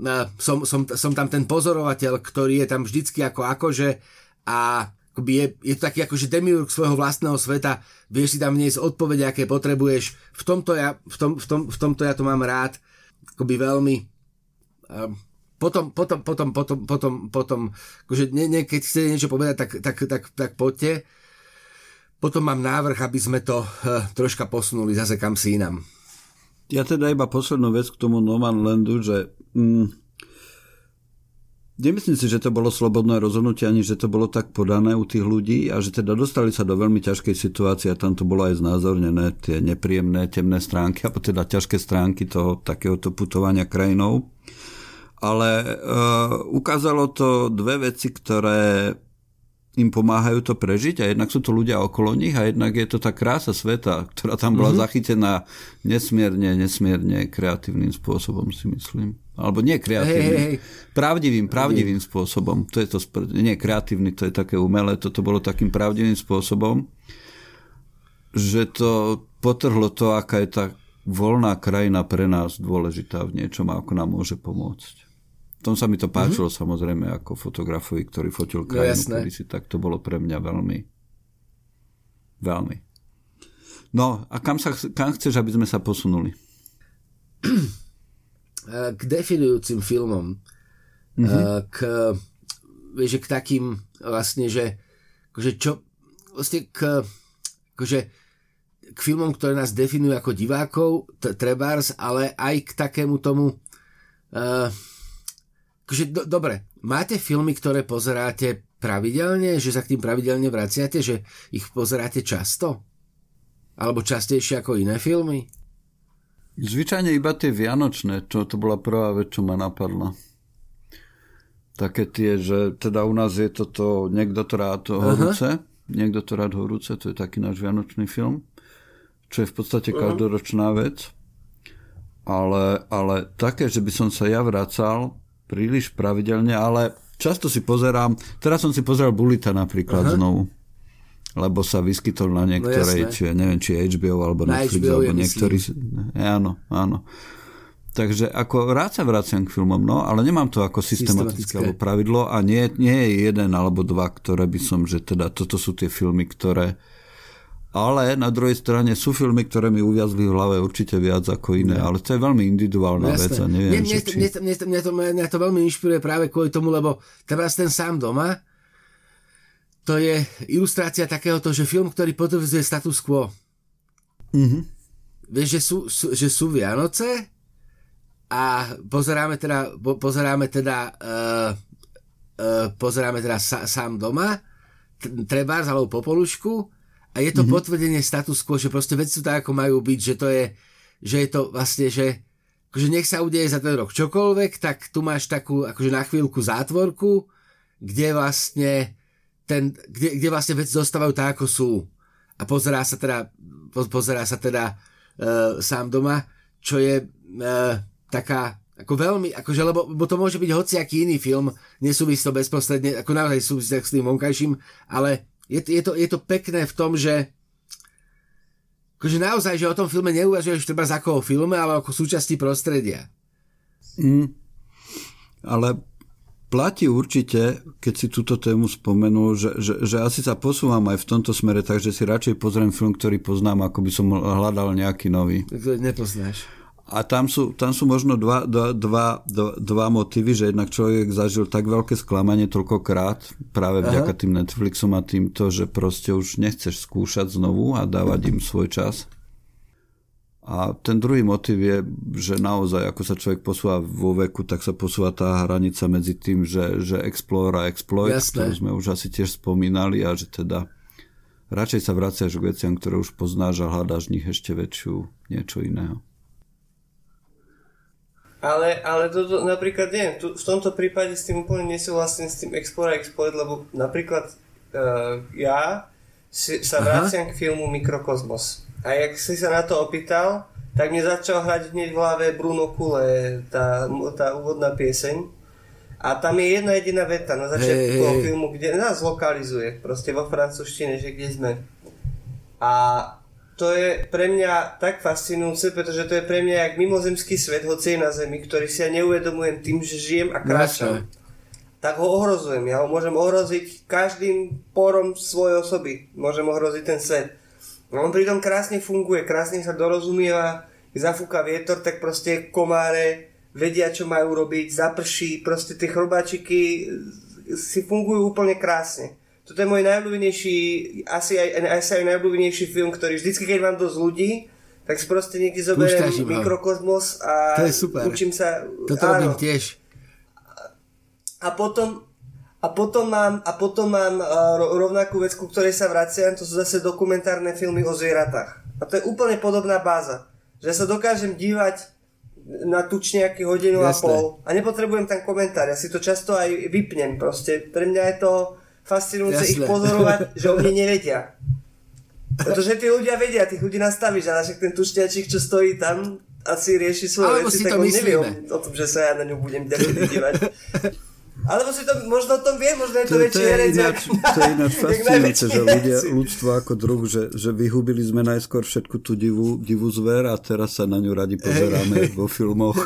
Uh, som, som, som tam ten pozorovateľ, ktorý je tam vždycky ako akože a akoby je, je to taký akože demiurg svojho vlastného sveta, vieš si tam vniesť odpovede, aké potrebuješ. V tomto ja, v tom, v tom, v tomto ja to mám rád, akoby veľmi. Um, potom, potom, potom, potom, potom, potom, akože nie, nie, keď chcete niečo povedať, tak, tak, tak, tak poďte. Potom mám návrh, aby sme to uh, troška posunuli zase kam si inám. Ja teda iba poslednú vec k tomu No Landu, že mm, Nemyslím si, že to bolo slobodné rozhodnutie, ani že to bolo tak podané u tých ľudí a že teda dostali sa do veľmi ťažkej situácie a tam to bolo aj znázornené tie nepríjemné temné stránky, alebo teda ťažké stránky toho takéhoto putovania krajinou. Ale uh, ukázalo to dve veci, ktoré im pomáhajú to prežiť a jednak sú to ľudia okolo nich a jednak je to tá krása sveta, ktorá tam bola mm-hmm. zachytená nesmierne, nesmierne kreatívnym spôsobom, si myslím. Alebo nie kreatívnym, hey, hey. pravdivým, pravdivým hey. spôsobom. To je to, nie kreatívny, to je také umelé, toto bolo takým pravdivým spôsobom, že to potrhlo to, aká je tá voľná krajina pre nás dôležitá v niečom, ako nám môže pomôcť tom sa mi to páčilo mm-hmm. samozrejme ako fotografovi, ktorý fotil no, krajinu no, si, tak to bolo pre mňa veľmi veľmi. No a kam, sa, kam chceš, aby sme sa posunuli? K definujúcim filmom. Mm-hmm. K, vieš, k takým vlastne, že akože čo, vlastne k, akože, k filmom, ktoré nás definujú ako divákov, trebárs, ale aj k takému tomu uh, akože do, dobre, máte filmy, ktoré pozeráte pravidelne, že sa k tým pravidelne vraciate, že ich pozeráte často? Alebo častejšie ako iné filmy? Zvyčajne iba tie vianočné, čo to bola prvá vec, čo ma napadla. Také tie, že teda u nás je toto Niekto to rád horúce. Niekto to rád horúce, to je taký náš vianočný film, čo je v podstate uh-huh. každoročná vec. Ale, ale také, že by som sa ja vracal, príliš pravidelne, ale často si pozerám, teraz som si pozeral Bulita napríklad Aha. znovu, lebo sa vyskytol na no niektorej, no či, neviem, či HBO alebo na Netflix, HBO alebo niektorý... Áno, áno. Takže ako rád sa vraciam k filmom, no, ale nemám to ako systematické, systematické. alebo pravidlo a nie, nie je jeden alebo dva, ktoré by som, že teda toto sú tie filmy, ktoré ale na druhej strane sú filmy, ktoré mi uviazli v hlave určite viac ako iné, no. ale to je veľmi individuálna no, vec a neviem, mne, či... mne, mne, mne, to, mne to veľmi inšpiruje práve kvôli tomu, lebo teraz ten sám doma, to je ilustrácia takéhoto, že film, ktorý potvrdzuje status quo. Mm-hmm. Vieš, že sú, sú, že sú Vianoce a pozeráme teda, po, pozeráme teda uh, uh, pozeráme teda sa, sám doma, trebárs alebo popolušku a je to mm-hmm. potvrdenie status quo, že proste veci sú tak, ako majú byť, že to je, že je to vlastne, že akože nech sa udeje za ten rok čokoľvek, tak tu máš takú akože na chvíľku zátvorku, kde vlastne ten, kde, kde vlastne veci zostávajú tak, ako sú. A pozerá sa teda, pozerá sa teda uh, sám doma, čo je uh, taká ako veľmi, akože, lebo, lebo to môže byť hociaký iný film, nesúvisí to bezprostredne, ako naozaj súvisí s tým vonkajším, ale je, je, to, je to pekné v tom, že akože naozaj, že o tom filme neuvažuješ treba ako o filme, ale ako súčasti prostredia. Mm, ale platí určite, keď si túto tému spomenul, že, že, že asi sa posúvam aj v tomto smere, takže si radšej pozriem film, ktorý poznám, ako by som hľadal nejaký nový. Nepoznáš. A tam sú, tam sú možno dva, dva, dva, dva motívy, že jednak človek zažil tak veľké sklamanie toľkokrát práve vďaka tým Netflixom a týmto, že proste už nechceš skúšať znovu a dávať im svoj čas. A ten druhý motiv je, že naozaj ako sa človek posúva vo veku, tak sa posúva tá hranica medzi tým, že, že explore a exploit, Jasné. ktorú sme už asi tiež spomínali a že teda radšej sa vraciaš k veciam, ktoré už poznáš a hľadáš v nich ešte väčšiu niečo iného. Ale, ale to, to, napríklad, neviem, tu, v tomto prípade s tým úplne nesúhlasím s tým Explore a Exploit, lebo napríklad uh, ja si, sa vraciam k filmu Mikrokosmos. A jak si sa na to opýtal, tak mi začal hrať hneď v hlave Bruno Kule, tá, tá úvodná pieseň. A tam je jedna jediná veta na začiatku hey, hey. filmu, kde nás lokalizuje, proste vo francúzštine, že kde sme. A to je pre mňa tak fascinujúce, pretože to je pre mňa jak mimozemský svet, hoci je na Zemi, ktorý si ja neuvedomujem tým, že žijem a kráčam. Tak ho ohrozujem. Ja ho môžem ohroziť každým porom svojej osoby. Môžem ohroziť ten svet. No on pritom krásne funguje, krásne sa dorozumieva, zafúka vietor, tak proste komáre vedia, čo majú robiť, zaprší, proste tie chrobáčiky si fungujú úplne krásne. Toto je môj najobľúbenejší, asi aj, asi aj najobľúbenejší film, ktorý vždycky, keď mám dosť ľudí, tak si proste niekde zoberiem mikrokosmos a to je super. učím sa... Toto áno. robím tiež. A potom, a potom mám, a potom mám uh, rovnakú vec, ku ktorej sa vraciam, to sú zase dokumentárne filmy o zvieratách. A to je úplne podobná báza. Že sa dokážem dívať na tučniaky hodinu Jasné. a pol a nepotrebujem tam komentár, ja si to často aj vypnem proste. Pre mňa je to fascinujúce ich pozorovať, že oni nevedia. Pretože tí ľudia vedia, tých ľudí nastavíš, ale však ten tušťačík, čo stojí tam, asi rieši svoje Alebo veci, tak on nevie o, o tom, že sa ja na ňu budem dívať. Alebo si to, možno o tom vie, možno je to, to väčší herec. To je ináč fascinujúce, že ľudia, ľudstvo ako druh, že, že vyhubili sme najskôr všetku tú divú, divú zver a teraz sa na ňu radi pozeráme vo filmoch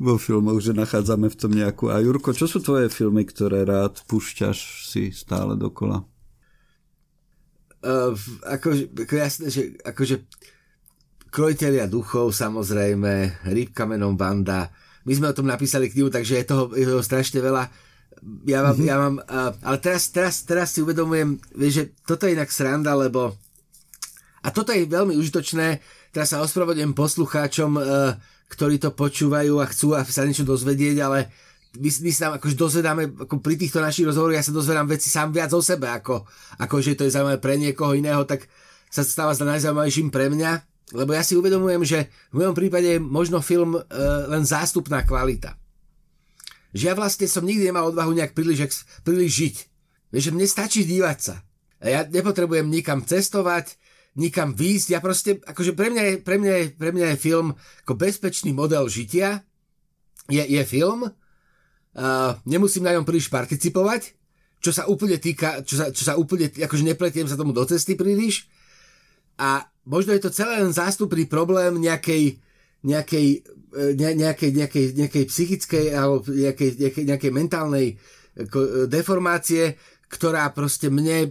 vo filmoch, že nachádzame v tom nejakú... A Jurko, čo sú tvoje filmy, ktoré rád púšťaš si stále dokola? Uh, ako, ako jasné, že akože Krojiteľia duchov, samozrejme, Rýb kamenom Vanda. My sme o tom napísali knihu, takže je toho, je toho strašne veľa. Ja mám, mm-hmm. ja mám uh, ale teraz, teraz, teraz si uvedomujem, vieš, že toto je inak sranda, lebo a toto je veľmi užitočné, teraz sa ospravedlňujem poslucháčom, uh, ktorí to počúvajú a chcú sa niečo dozvedieť, ale my, my sa akože dozvedáme, ako pri týchto našich rozhovoroch ja sa dozvedám veci sám viac o sebe, ako, ako že to je zaujímavé pre niekoho iného, tak sa stáva za najzaujímavejším pre mňa, lebo ja si uvedomujem, že v mojom prípade je možno film e, len zástupná kvalita. Že ja vlastne som nikdy nemal odvahu nejak príliš, príliš žiť. Vieš, že mne stačí dívať sa. A ja nepotrebujem nikam cestovať, nikam výjsť. Ja proste, akože pre mňa je, pre mňa je, pre mňa je film ako bezpečný model žitia. Je, je film. Uh, nemusím na ňom príliš participovať, čo sa úplne týka, čo sa, čo sa úplne, akože nepletiem sa tomu do cesty príliš. A možno je to celé len zástupný problém nejakej, nejakej, e, ne, nejakej, nejakej, nejakej psychickej alebo nejakej, nejakej, nejakej mentálnej deformácie, ktorá proste mne e,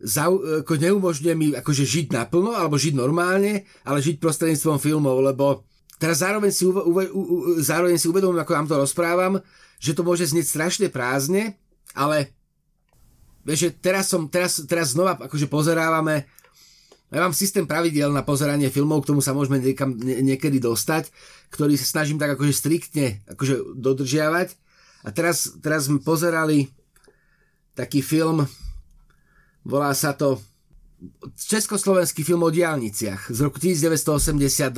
za, ako neumožňuje mi akože žiť naplno alebo žiť normálne, ale žiť prostredníctvom filmov, lebo teraz zároveň si, uve, uve, u, zároveň si uvedomujem, ako vám to rozprávam, že to môže znieť strašne prázdne, ale vieš, teraz som, teraz, teraz znova akože pozerávame ja mám systém pravidel na pozeranie filmov, k tomu sa môžeme niekam, nie, niekedy dostať, ktorý sa snažím tak akože striktne akože dodržiavať. A teraz, teraz sme pozerali taký film, volá sa to Československý film o diálniciach z roku 1982.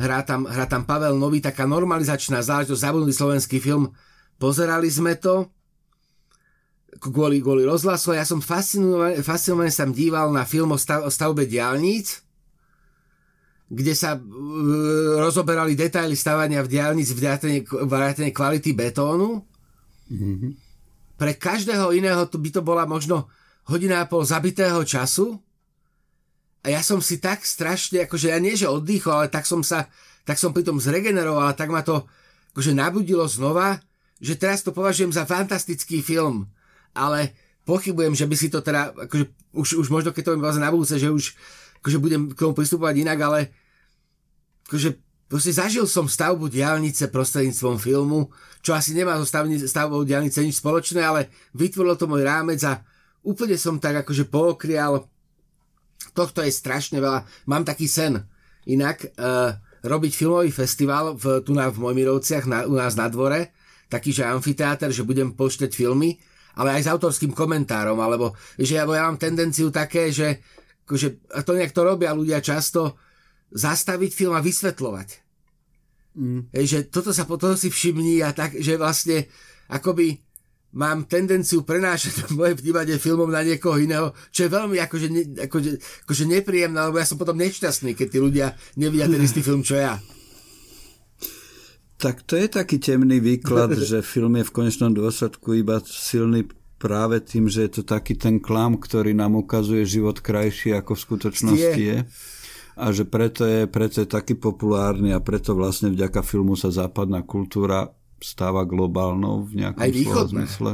Hrá tam, hrá tam Pavel Nový, taká normalizačná záležitosť, zabudnutý slovenský film. Pozerali sme to kvôli, kvôli rozhlasu ja som fascinovaný, fascinovaný sa díval na film o, stav, o stavbe diálnic, kde sa uh, rozoberali detaily stavania v diálnic, vrátane kvality betónu. Mm-hmm pre každého iného to by to bola možno hodina a pol zabitého času. A ja som si tak strašne, akože ja nie že oddychol, ale tak som sa, tak som pritom zregeneroval a tak ma to akože nabudilo znova, že teraz to považujem za fantastický film. Ale pochybujem, že by si to teda, akože už, už možno keď to mi na budúce, že už akože budem k tomu pristupovať inak, ale akože Proste zažil som stavbu diálnice prostredníctvom filmu, čo asi nemá so stavbou diálnice nič spoločné, ale vytvoril to môj rámec a úplne som tak akože pookrial. Tohto je strašne veľa. Mám taký sen. Inak uh, robiť filmový festival v, tu na, v Mojmirovciach na, u nás na dvore, taký, že amfiteáter, že budem pošteť filmy, ale aj s autorským komentárom, alebo že ja, ja mám tendenciu také, že akože, a to nejak to robia ľudia často, zastaviť film a vysvetľovať. Mm. Hej, že toto sa potom si všimní a tak, že vlastne akoby mám tendenciu prenášať moje vnímanie filmov na niekoho iného, čo je veľmi akože, ne, akože, akože nepríjemné, lebo ja som potom nešťastný, keď tí ľudia nevidia ten istý film, čo ja. Tak to je taký temný výklad, že film je v konečnom dôsledku iba silný práve tým, že je to taký ten klam, ktorý nám ukazuje život krajší ako v skutočnosti je. je a že preto je, preto je taký populárny a preto vlastne vďaka filmu sa západná kultúra stáva globálnou v nejakom Aj východná. zmysle.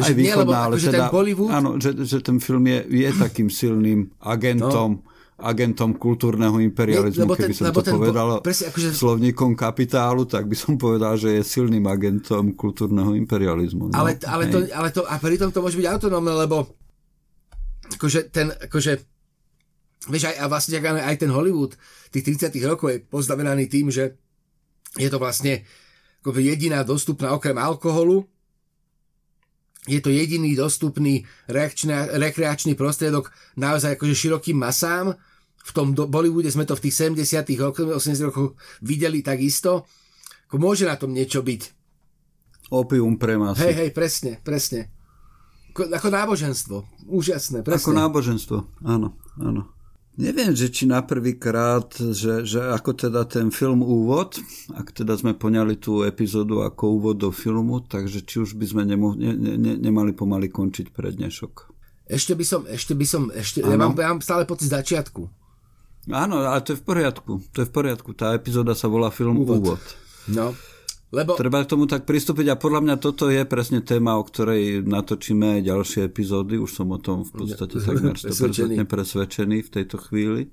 Aj východná, nie, lebo ale akože teda, ten Bollywood... Áno, že, že ten film je, je takým silným agentom no agentom kultúrneho imperializmu, keby ten, som to ten, povedal presne, akože... slovníkom kapitálu, tak by som povedal, že je silným agentom kultúrneho imperializmu. No? Ale, ale, to, ale to, a pritom to môže byť autonómne, lebo akože ten, akože Vieš, aj, a vlastne aj ten Hollywood tých 30 rokov je poznamenaný tým, že je to vlastne jediná dostupná okrem alkoholu, je to jediný dostupný reakčný, rekreačný prostriedok naozaj akože širokým masám. V tom do, Bollywoode sme to v tých 70 rokoch, 80 rokoch videli takisto. Môže na tom niečo byť. Opium pre masy. Hej, hej, presne, presne. Ako, ako náboženstvo. Úžasné, presne. Ako náboženstvo, áno, áno. Neviem, že či na prvýkrát, že, že ako teda ten film úvod, ak teda sme poňali tú epizódu ako úvod do filmu, takže či už by sme nemo, ne, ne, nemali pomaly končiť pre dnešok. Ešte by som, ešte by som, ešte, ja mám, ja mám stále pocit začiatku. Áno, ale to je v poriadku, to je v poriadku. Tá epizóda sa volá film Úvod. úvod. No. Lebo... Treba k tomu tak pristúpiť a podľa mňa toto je presne téma, o ktorej natočíme ďalšie epizódy. Už som o tom v podstate takmer 100% presvedčený v tejto chvíli.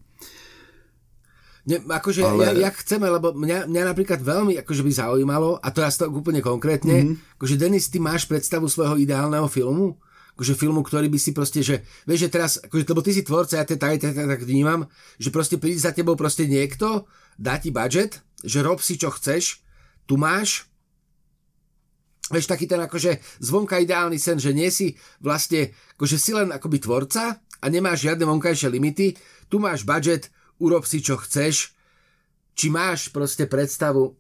Ne, akože Ale... ja, ja chceme, lebo mňa, mňa napríklad veľmi akože by zaujímalo, a to ja to úplne konkrétne, mm-hmm. akože Denis, ty máš predstavu svojho ideálneho filmu? akože filmu, ktorý by si proste, že vieš, že teraz, akože, lebo ty si tvorca, ja to tak, tak, tak vnímam, že proste príde za tebou proste niekto, dá ti budget, že rob si čo chceš tu máš Vieš, taký ten akože zvonka ideálny sen, že nie si vlastne, akože si len akoby tvorca a nemáš žiadne vonkajšie limity, tu máš budget, urob si čo chceš, či máš proste predstavu?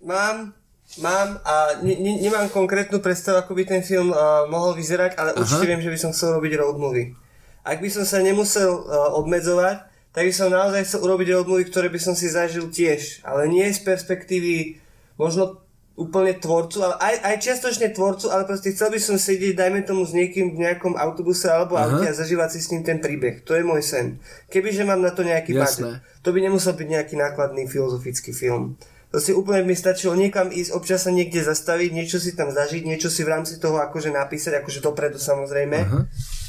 Mám, mám a ne, ne, nemám konkrétnu predstavu, ako by ten film uh, mohol vyzerať, ale Aha. určite viem, že by som chcel robiť road movie. Ak by som sa nemusel uh, obmedzovať, tak by som naozaj chcel urobiť road movie, ktoré by som si zažil tiež, ale nie z perspektívy možno úplne tvorcu, ale aj, aj čiastočne tvorcu, ale proste chcel by som sedieť, dajme tomu s niekým v nejakom autobuse alebo Aha. aute a zažívať si s ním ten príbeh. To je môj sen. Kebyže mám na to nejaký budget, to by nemusel byť nejaký nákladný filozofický film. To si úplne mi stačilo niekam ísť, občas sa niekde zastaviť, niečo si tam zažiť, niečo si v rámci toho akože napísať, akože dopredu samozrejme. Aha.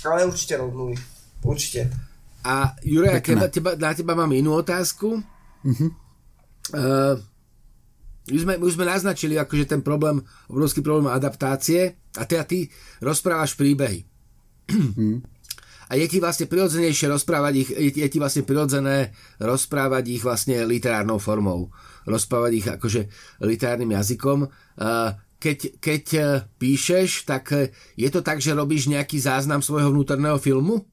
Ale určite movie. Určite. A Juraj, na teba, na teba mám inú otázku. Uh-huh. Uh, my sme, my sme naznačili akože ten problém, obrovský problém adaptácie a teda ty rozprávaš príbehy. Uh-huh. A je ti vlastne prirodzenejšie rozprávať ich, je, je ti vlastne prirodzené rozprávať ich vlastne literárnou formou. Rozprávať ich akože literárnym jazykom. Uh, keď, keď píšeš, tak je to tak, že robíš nejaký záznam svojho vnútorného filmu?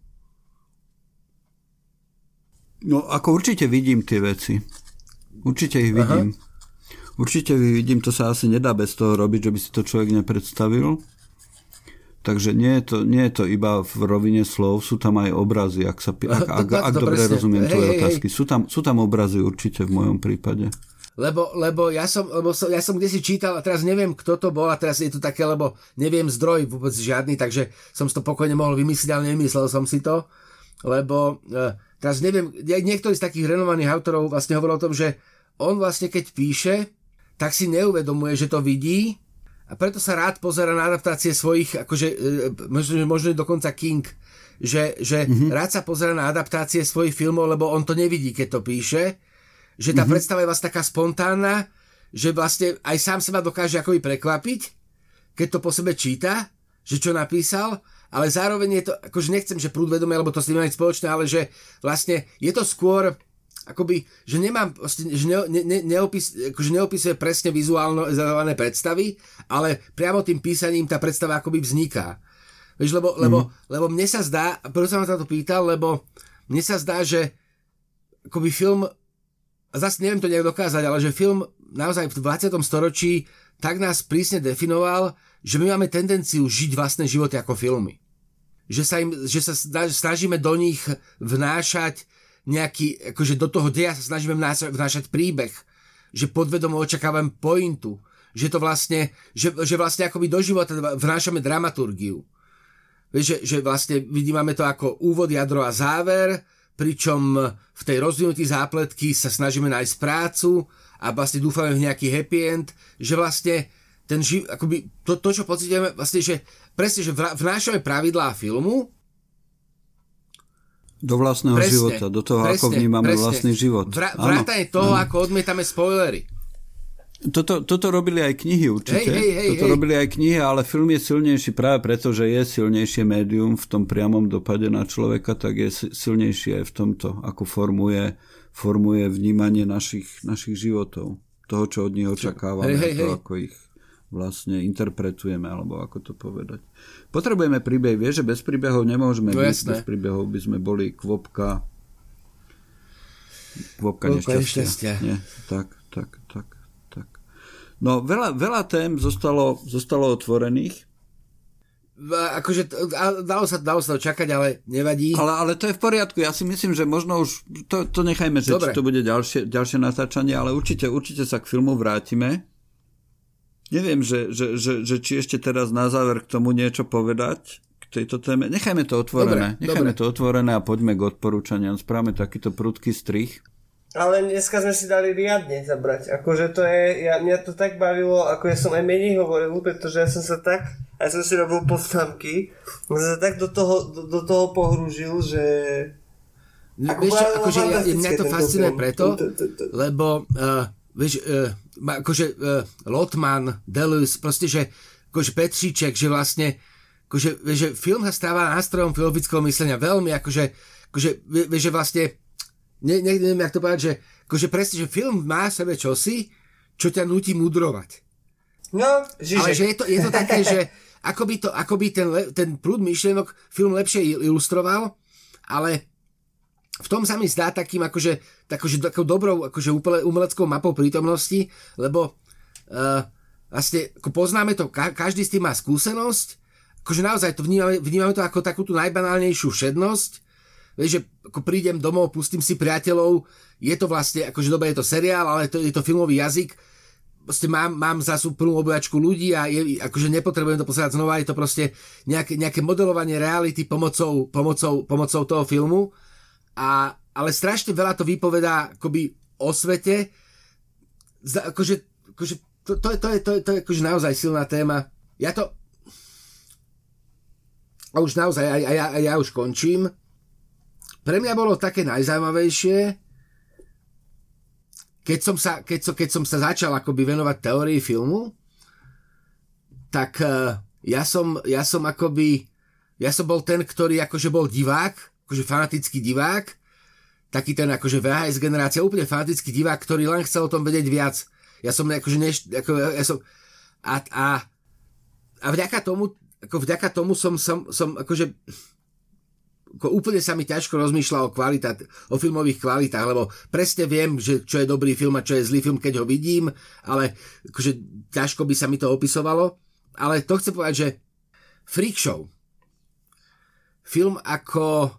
No ako určite vidím tie veci. Určite ich vidím. Aha. Určite ich vidím, to sa asi nedá bez toho robiť, že by si to človek nepredstavil. Takže nie je, to, nie je to iba v rovine slov, sú tam aj obrazy, ak, sa, ak, ak, ak, dobre presne. rozumiem hej, tvoje hej, otázky. Sú tam, sú tam obrazy určite v mojom prípade. Lebo, lebo, ja som, lebo som, ja som kde si čítal a teraz neviem, kto to bol a teraz je to také, lebo neviem zdroj vôbec žiadny, takže som si to pokojne mohol vymyslieť, ale nemyslel som si to, lebo uh, Teraz neviem, niektorý z takých renovaných autorov vlastne hovoril o tom, že on vlastne keď píše, tak si neuvedomuje, že to vidí a preto sa rád pozera na adaptácie svojich, akože e, možno, možno dokonca King, že, že mm-hmm. rád sa pozera na adaptácie svojich filmov, lebo on to nevidí, keď to píše, že tá mm-hmm. predstava je vlastne taká spontánna, že vlastne aj sám seba dokáže akoby prekvapiť, keď to po sebe číta, že čo napísal ale zároveň je to, akože nechcem, že prúd vedomia, lebo to s tým mať spoločné, ale že vlastne je to skôr akoby, že nemám, že ne, ne, neopis, akože neopisuje presne vizuálne predstavy, ale priamo tým písaním tá predstava akoby vzniká. Vieš, lebo, mm. lebo, lebo mne sa zdá, preto som sa to pýtal, lebo mne sa zdá, že akoby film, a zase neviem to nejak dokázať, ale že film naozaj v 20. storočí tak nás prísne definoval, že my máme tendenciu žiť vlastné životy ako filmy. Že sa, im, že sa snažíme do nich vnášať nejaký, akože do toho deja sa snažíme vnášať, príbeh, že podvedomo očakávam pointu, že to vlastne, že, že vlastne akoby do života vnášame dramaturgiu. Vieš, že, že vlastne vidíme to ako úvod, jadro a záver, pričom v tej rozvinutí zápletky sa snažíme nájsť prácu a vlastne dúfame v nejaký happy end, že vlastne ten živ, akoby to, to, čo pocitujeme, vlastne, že presne, že vnášame pravidlá filmu, do vlastného presne, života, do toho, presne, ako vnímame presne. vlastný život. Vra, vrátane toho, áno. ako odmietame spoilery. Toto, toto robili aj knihy určite. Hej, hej, hej, toto hej. robili aj knihy, ale film je silnejší práve preto, že je silnejšie médium v tom priamom dopade na človeka, tak je silnejšie aj v tomto, ako formuje, formuje vnímanie našich, našich životov. Toho, čo od nich očakávame, hej, hej, to, hej. ako ich vlastne interpretujeme, alebo ako to povedať. Potrebujeme príbeh, vieš, že bez príbehov nemôžeme no, byť, bez príbehov by sme boli kvopka kvopka, nešťastia. nešťastia. Nie, tak, tak, tak. No veľa, veľa tém zostalo, zostalo otvorených. Akože dalo sa, dalo sa to čakať, ale nevadí. Ale, ale to je v poriadku. Ja si myslím, že možno už to, to nechajme, že či to bude ďalšie, ďalšie natáčanie, ale určite, určite sa k filmu vrátime. Neviem, že, že, že, že či ešte teraz na záver k tomu niečo povedať k tejto téme. Nechajme to otvorené. Dobre, Nechajme dobre. to otvorené a poďme k odporúčaniam. Správame takýto prudký strich. Ale dneska sme si dali riadne zabrať. Akože to je, ja, mňa to tak bavilo, ako ja som aj menej hovoril, pretože ja som sa tak, ja som si robil poznámky, som sa tak do toho, do, do toho pohrúžil, že... No, vieš čo, akože ja, mňa to fascinuje preto, lebo uh, vieš, uh, akože uh, Lotman, Deleuze, proste, že akože Petříček, že vlastne akože, vieš, že film sa stáva nástrojom filozofického myslenia veľmi, akože, akože vieš, že vlastne ne, ne, neviem, jak to povedať, že akože presne, že film má v sebe čosi, čo ťa nutí mudrovať. No, žiže. Ale že je to, je to také, že akoby, to, akoby ten, ten prúd myšlienok film lepšie ilustroval, ale v tom sa mi zdá takým akože, akože takou dobrou akože umeleckou mapou prítomnosti, lebo uh, vlastne ako poznáme to, ka, každý s tým má skúsenosť, akože naozaj to vnímame, vnímame to ako takú tú najbanálnejšiu všednosť, vieš, že ako prídem domov, pustím si priateľov, je to vlastne, akože dobre je to seriál, ale to, je to filmový jazyk, proste mám, mám zase plnú obojačku ľudí a je, akože nepotrebujem to pozerať znova, je to proste nejaké, nejaké modelovanie reality pomocou, pomocou, pomocou toho filmu, a, ale strašne veľa to vypovedá akoby o svete, za, akože, akože to, to, je, to, je, to, je, to je akože naozaj silná téma. Ja to a už naozaj, a ja, ja, ja už končím. Pre mňa bolo také najzaujímavejšie, keď som sa, keď som, keď som sa začal akoby venovať teórii filmu, tak uh, ja som, ja som akoby, ja som bol ten, ktorý akože bol divák, akože fanatický divák, taký ten akože VHS generácia, úplne fanatický divák, ktorý len chcel o tom vedieť viac. Ja som akože neš, ako, ja som, a, a, a vďaka tomu, ako vďaka tomu som, som, som akože ako úplne sa mi ťažko rozmýšľa o, kvalitát, o filmových kvalitách, lebo presne viem, že čo je dobrý film a čo je zlý film, keď ho vidím, ale akože ťažko by sa mi to opisovalo. Ale to chcem povedať, že Freak Show, film ako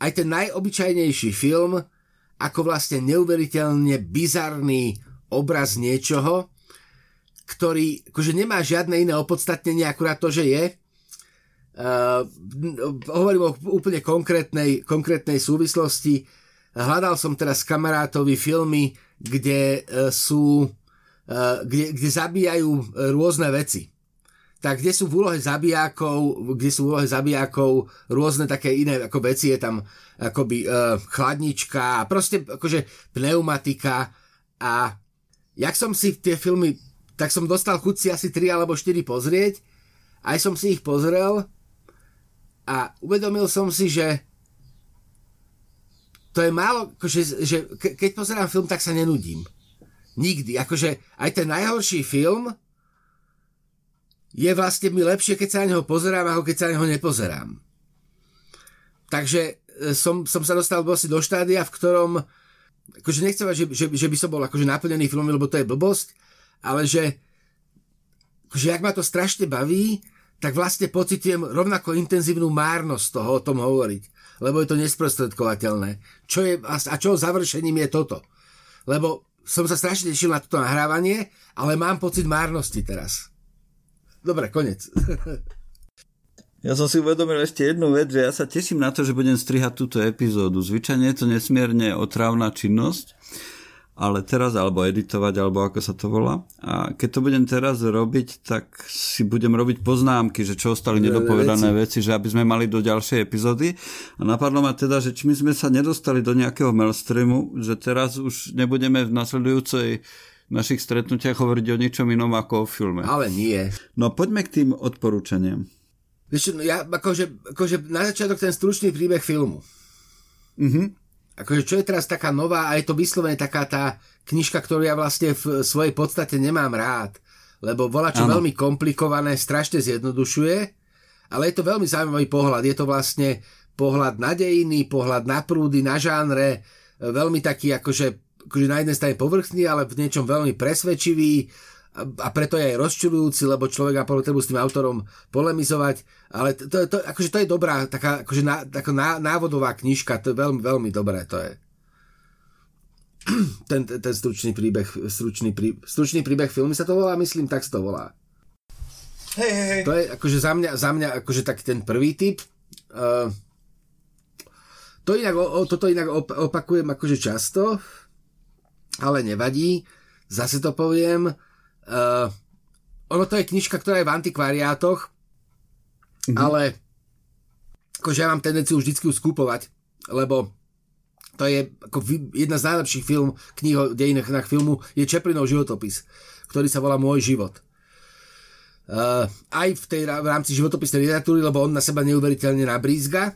aj ten najobyčajnejší film, ako vlastne neuveriteľne bizarný obraz niečoho, ktorý akože nemá žiadne iné opodstatnenie, akurát to, že je, Uh, hovorím o úplne konkrétnej, konkrétnej súvislosti. Hľadal som teraz kamarátovi filmy, kde uh, sú uh, kde, kde zabíjajú rôzne veci. Tak kde sú v úlohe zabijákov, kde sú v úlohe zabijákov rôzne také iné ako veci, je tam akoby uh, chladnička proste akože pneumatika a jak som si tie filmy, tak som dostal chuť si asi 3 alebo 4 pozrieť, aj som si ich pozrel a uvedomil som si, že to je málo, akože, že keď pozerám film, tak sa nenudím. Nikdy. Akože aj ten najhorší film je vlastne mi lepšie, keď sa na neho pozerám, ako keď sa na neho nepozerám. Takže e, som, som sa dostal vlastne do štádia, v ktorom akože nechcem, že, že, že by som bol akože naplnený filmom, lebo to je blbosť, ale že akože jak ma to strašne baví, tak vlastne pocitujem rovnako intenzívnu márnosť toho o tom hovoriť. Lebo je to nesprostredkovateľné. Čo je, a čo završením je toto? Lebo som sa strašne tešil na toto nahrávanie, ale mám pocit márnosti teraz. Dobre, konec. Ja som si uvedomil ešte jednu vec, že ja sa teším na to, že budem strihať túto epizódu. Zvyčajne je to nesmierne otrávna činnosť, ale teraz, alebo editovať, alebo ako sa to volá. A keď to budem teraz robiť, tak si budem robiť poznámky, že čo ostali nedopovedané veci. veci, že aby sme mali do ďalšej epizódy. A napadlo ma teda, že či my sme sa nedostali do nejakého mailstreamu, že teraz už nebudeme v nasledujúcej našich stretnutiach hovoriť o ničom inom ako o filme. Ale nie. No poďme k tým odporúčaniam. Vieš, no ja, akože, akože na začiatok ten stručný príbeh filmu. Mhm akože čo je teraz taká nová a je to vyslovene taká tá knižka, ktorú ja vlastne v svojej podstate nemám rád, lebo bola čo ano. veľmi komplikované, strašne zjednodušuje, ale je to veľmi zaujímavý pohľad. Je to vlastne pohľad na dejiny, pohľad na prúdy, na žánre, veľmi taký akože, akože na jednej strane povrchný, ale v niečom veľmi presvedčivý a preto je aj rozčulujúci, lebo človek má potrebu s tým autorom polemizovať, ale to, to, to, akože to je dobrá, taká, akože ná, taká ná, návodová knižka, to je veľmi, veľmi dobré, to je. Ten, ten, ten stručný príbeh, stručný, prí, stručný príbeh filmy sa to volá, myslím, tak sa to volá. Hej, hej, hej. To je akože za mňa, za mňa akože taký ten prvý typ. Uh, to inak, o, toto inak opakujem akože často, ale nevadí. Zase to poviem, Uh, ono to je knižka, ktorá je v antikvariátoch, mm-hmm. ale akože ja mám tendenciu vždycky ju skúpovať, lebo to je ako jedna z najlepších film, kníh o dejinách filmu, je Čeplinov životopis, ktorý sa volá Môj život. Uh, aj v, tej, v rámci životopisnej literatúry, lebo on na seba neuveriteľne nabrízga.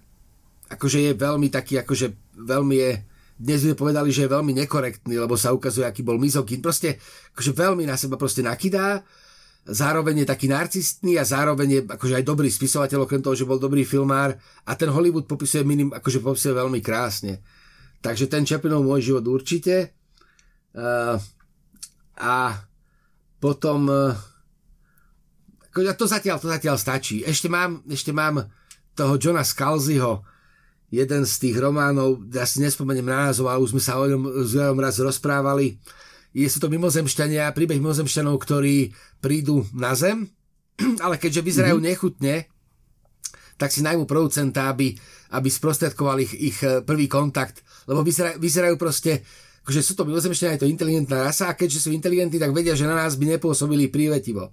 Akože je veľmi taký, akože veľmi je dnes by povedali, že je veľmi nekorektný, lebo sa ukazuje, aký bol mizogín. Proste akože veľmi na seba proste nakydá, zároveň je taký narcistný a zároveň je akože aj dobrý spisovateľ, okrem toho, že bol dobrý filmár a ten Hollywood popisuje minim, akože popisuje veľmi krásne. Takže ten Chaplinov môj život určite. Uh, a potom uh, to zatiaľ, to zatiaľ stačí. Ešte mám, ešte mám toho Johna Scalziho, jeden z tých románov, ja si nespomeniem názov, ale už sme sa o ňom s raz rozprávali. Je sú to mimozemšťania, príbeh mimozemšťanov, ktorí prídu na zem, ale keďže vyzerajú mm-hmm. nechutne, tak si najmú producenta, aby, aby sprostredkoval ich, ich eh, prvý kontakt, lebo vyzerajú, vyzerajú proste, že sú to mimozemšťania, je to inteligentná rasa a keďže sú inteligentní, tak vedia, že na nás by nepôsobili prívetivo.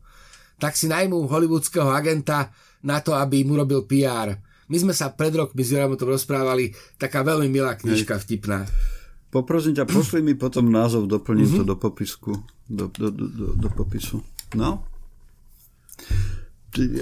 Tak si najmú hollywoodského agenta na to, aby mu robil PR my sme sa pred rokmi s Joram o tom rozprávali, taká veľmi milá knižka, vtipná. Poprosím ťa, pošli mi potom názov, doplním mm-hmm. to do popisku. Do, do, do, do, do popisu. No?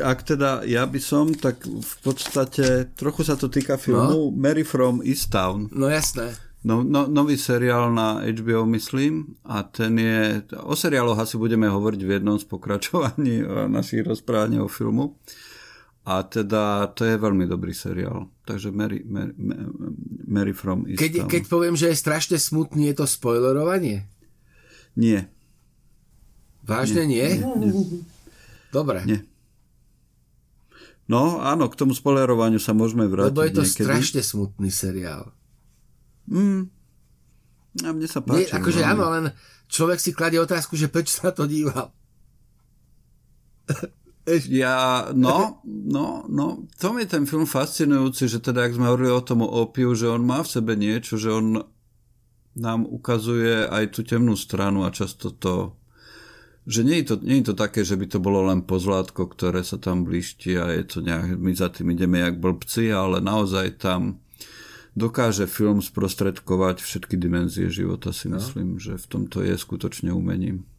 Ak teda ja by som, tak v podstate trochu sa to týka filmu no? Mary from Easttown. No jasné. No, no, nový seriál na HBO, myslím, a ten je... O seriáloch asi budeme hovoriť v jednom z pokračovaní našich rozprávaní o filmu. A teda to je veľmi dobrý seriál. Takže Mary, Mary, Mary from East keď, keď poviem, že je strašne smutný, je to spoilerovanie? Nie. Vážne nie? nie? nie. Dobre. Nie. No áno, k tomu spoilerovaniu sa môžeme vrátiť Lebo je to niekedy. strašne smutný seriál. Mm. A mne sa páči. Nie, akože áno, len človek si kladie otázku, že prečo sa to díval. Ja, no, no, no, to je ten film fascinujúci, že teda, ak sme hovorili o tom opiu, že on má v sebe niečo, že on nám ukazuje aj tú temnú stranu a často to že nie je, to, nie je to také, že by to bolo len pozlátko, ktoré sa tam blíšti a je to nejak, my za tým ideme jak blbci, ale naozaj tam dokáže film sprostredkovať všetky dimenzie života, si no. myslím, že v tomto je skutočne umením.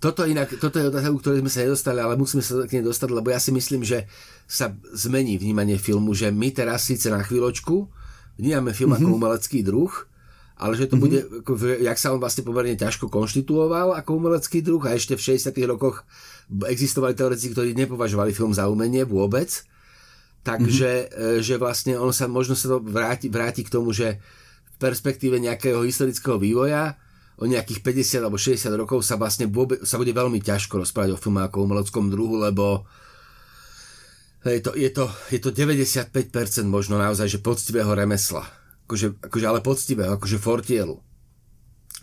Toto, inak, toto je otázka, ktorej sme sa nedostali, ale musíme sa k nej dostať, lebo ja si myslím, že sa zmení vnímanie filmu, že my teraz síce na chvíľočku vnímame film mm-hmm. ako mhm. umelecký druh, ale že to mm-hmm. bude, ako, jak sa on vlastne pomerne ťažko konštituoval ako umelecký druh a ešte v 60 rokoch existovali teoretici, ktorí nepovažovali film za umenie vôbec, takže mm-hmm. že vlastne on sa možno sa to vráti, vráti k tomu, že v perspektíve nejakého historického vývoja o nejakých 50 alebo 60 rokov sa vlastne vôbec, sa bude veľmi ťažko rozprávať o filme ako umeleckom druhu, lebo je to, je to, je to 95% možno naozaj, že poctivého remesla. Akože, akože ale poctivého, akože fortielu.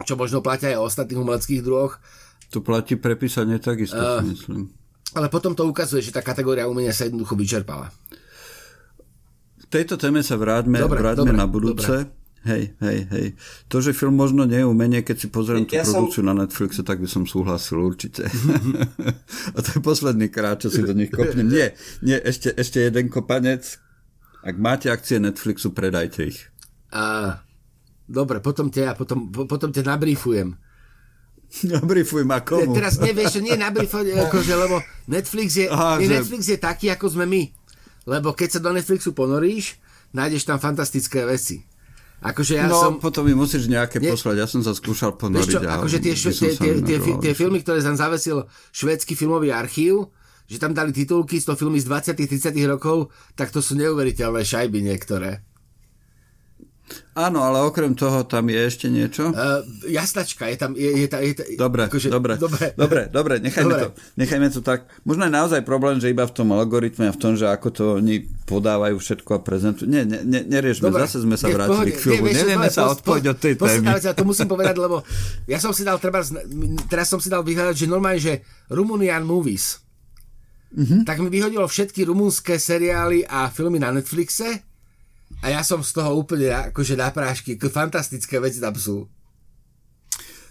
čo možno platia aj o ostatných umeleckých druhoch. To platí prepísanie takisto, uh, myslím. Ale potom to ukazuje, že tá kategória umenia sa jednoducho vyčerpala. V tejto téme sa vráťme, dobre, vráťme dobre, na budúce. Dobre. Hej, hej, hej. To, že film možno nie je umenie, keď si pozriem tú ja produkciu som... na Netflixe, tak by som súhlasil určite. A to je posledný krát, čo si do nich kopnem. Nie, nie, ešte, ešte jeden kopanec. Ak máte akcie Netflixu, predajte ich. A, dobre, potom ťa, potom, potom ťa nabriefujem. Nabriefuj ma komu? Teraz nevieš, nie nabriefuj, akože, lebo Netflix je, Aha, že... Netflix je taký, ako sme my. Lebo keď sa do Netflixu ponoríš, nájdeš tam fantastické veci. Akože ja no, som... potom mi musíš nejaké nie... poslať, ja som sa skúšal ponoriť. Čo, akože tie, tie, tie, tie, tie filmy, ktoré tam zavesil švédsky filmový archív, že tam dali titulky z toho filmy z 20 30 rokov, tak to sú neuveriteľné šajby niektoré. Áno, ale okrem toho tam je ešte niečo? Uh, jasnačka, je tam... Je, je, je, je, dobre, akože, dobre, dobre, dobre, dobre, nechajme, dobre. To, nechajme to tak. Možno je naozaj problém, že iba v tom algoritme a v tom, že ako to oni podávajú všetko a prezentujú. Nie, ne, ne, neriešme, dobre. zase sme sa vrátili k filmu. Nie, Nevieme sa odpojiť od tej témy. To musím povedať, lebo ja som si dal, treba, teraz som si dal vyhľadať, že normálne, že Rumunian Movies, mm-hmm. tak mi vyhodilo všetky rumunské seriály a filmy na Netflixe a ja som z toho úplne akože na prášky, fantastické veci tam sú.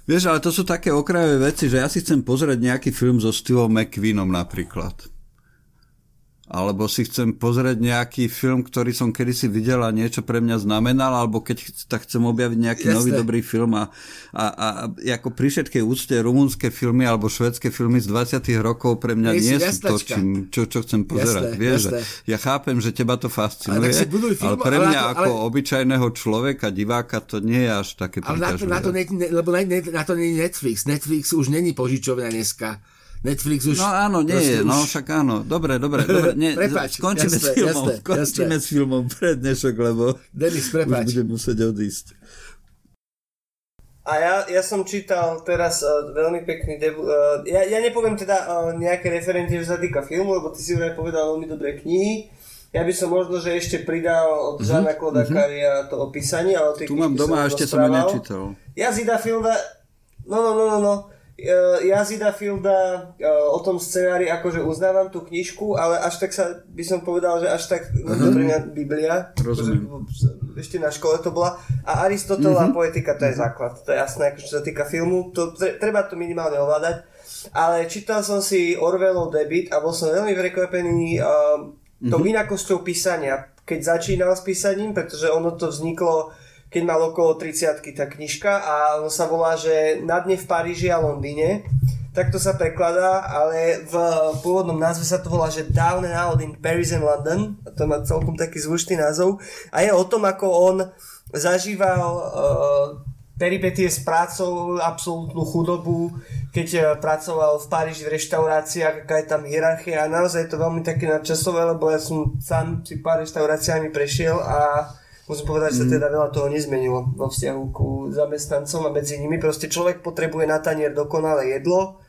Vieš, ale to sú také okrajové veci, že ja si chcem pozrieť nejaký film so Steveom McQueenom napríklad alebo si chcem pozrieť nejaký film, ktorý som kedysi videl a niečo pre mňa znamenal, alebo keď tak chcem objaviť nejaký Jasne. nový dobrý film a, a, a ako pri všetkej úcte rumunské filmy alebo švedské filmy z 20 rokov pre mňa nie sú to, čím, čo, čo chcem pozerať. Jasne, Vieš, jasne. ja chápem, že teba to fascinuje, ale, film, ale pre mňa ale, ako ale... obyčajného človeka, diváka, to nie je až také Ale na to, na to, ne, lebo na, na to nie je Netflix. Netflix už není požičovňa dneska Netflix už... No áno, nie je, no však áno. Dobre, dobre, dobre. Nie, prepač, skončíme jasné, s filmom, jasné, skončíme jasné. s filmom pre dnešok, lebo Denis, prepač. už budem musieť odísť. A ja, ja som čítal teraz uh, veľmi pekný debu... Uh, ja, ja nepoviem teda uh, nejaké referencie, čo sa týka filmu, lebo ty si už aj povedal veľmi dobré knihy. Ja by som možno, že ešte pridal od mm-hmm. Žana Kloda mm-hmm. Karia to opísanie, ale Tu mám doma, ešte som ja nečítal. Jazida Filda... No, no, no, no, no. Eh, Jazida Fielda eh, o tom scenári akože uznávam tú knižku, ale až tak sa by som povedal, že až tak uh-huh. to pre mňa Biblia. Rozumiem. Ešte na škole to bola. A Aristotelová uh-huh. poetika to je základ. To je jasné, akože čo sa týka filmu. To, treba to minimálne ovládať. Ale čítal som si Orwellov debit a bol som veľmi prekvapený uh, tou uh-huh. inakosťou písania. Keď začínal s písaním, pretože ono to vzniklo keď mal okolo 30 tá knižka a ono sa volá, že Na dne v Paríži a Londýne. Tak to sa prekladá, ale v pôvodnom názve sa to volá, že Down and Out in Paris and London. A to má celkom taký zvučný názov. A je o tom, ako on zažíval uh, peripetie s prácou, absolútnu chudobu, keď uh, pracoval v Paríži v reštauráciách, aká je tam hierarchia. A naozaj je to veľmi také nadčasové, lebo ja som sám si pár reštauráciami prešiel a musím povedať, že sa mm. teda veľa toho nezmenilo vo vzťahu ku zamestnancom a medzi nimi. Proste človek potrebuje na tanier dokonalé jedlo,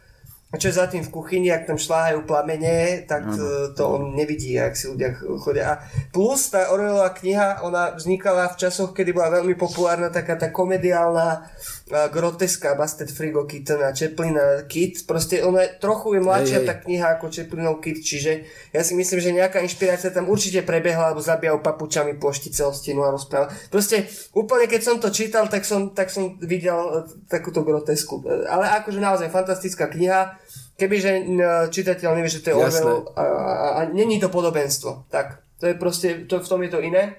čo je za tým v kuchyni, ak tam šláhajú plamene, tak ano. to on nevidí, ak si ľudia chodia. A plus tá Orwellová kniha, ona vznikala v časoch, kedy bola veľmi populárna taká tá komediálna groteska Busted Frigo Kitten a Chaplina Kit. Proste ona je trochu je mladšia tá kniha ako Chaplinov Kit, čiže ja si myslím, že nejaká inšpirácia tam určite prebehla, alebo zabíjal papučami ploštice o stenu a rozprával. Proste úplne keď som to čítal, tak som, tak som videl e, takúto grotesku. Ale akože naozaj fantastická kniha. Kebyže čitateľ nevie, že to je Orwell a, a, a není to podobenstvo. Tak, to je proste, to, v tom je to iné.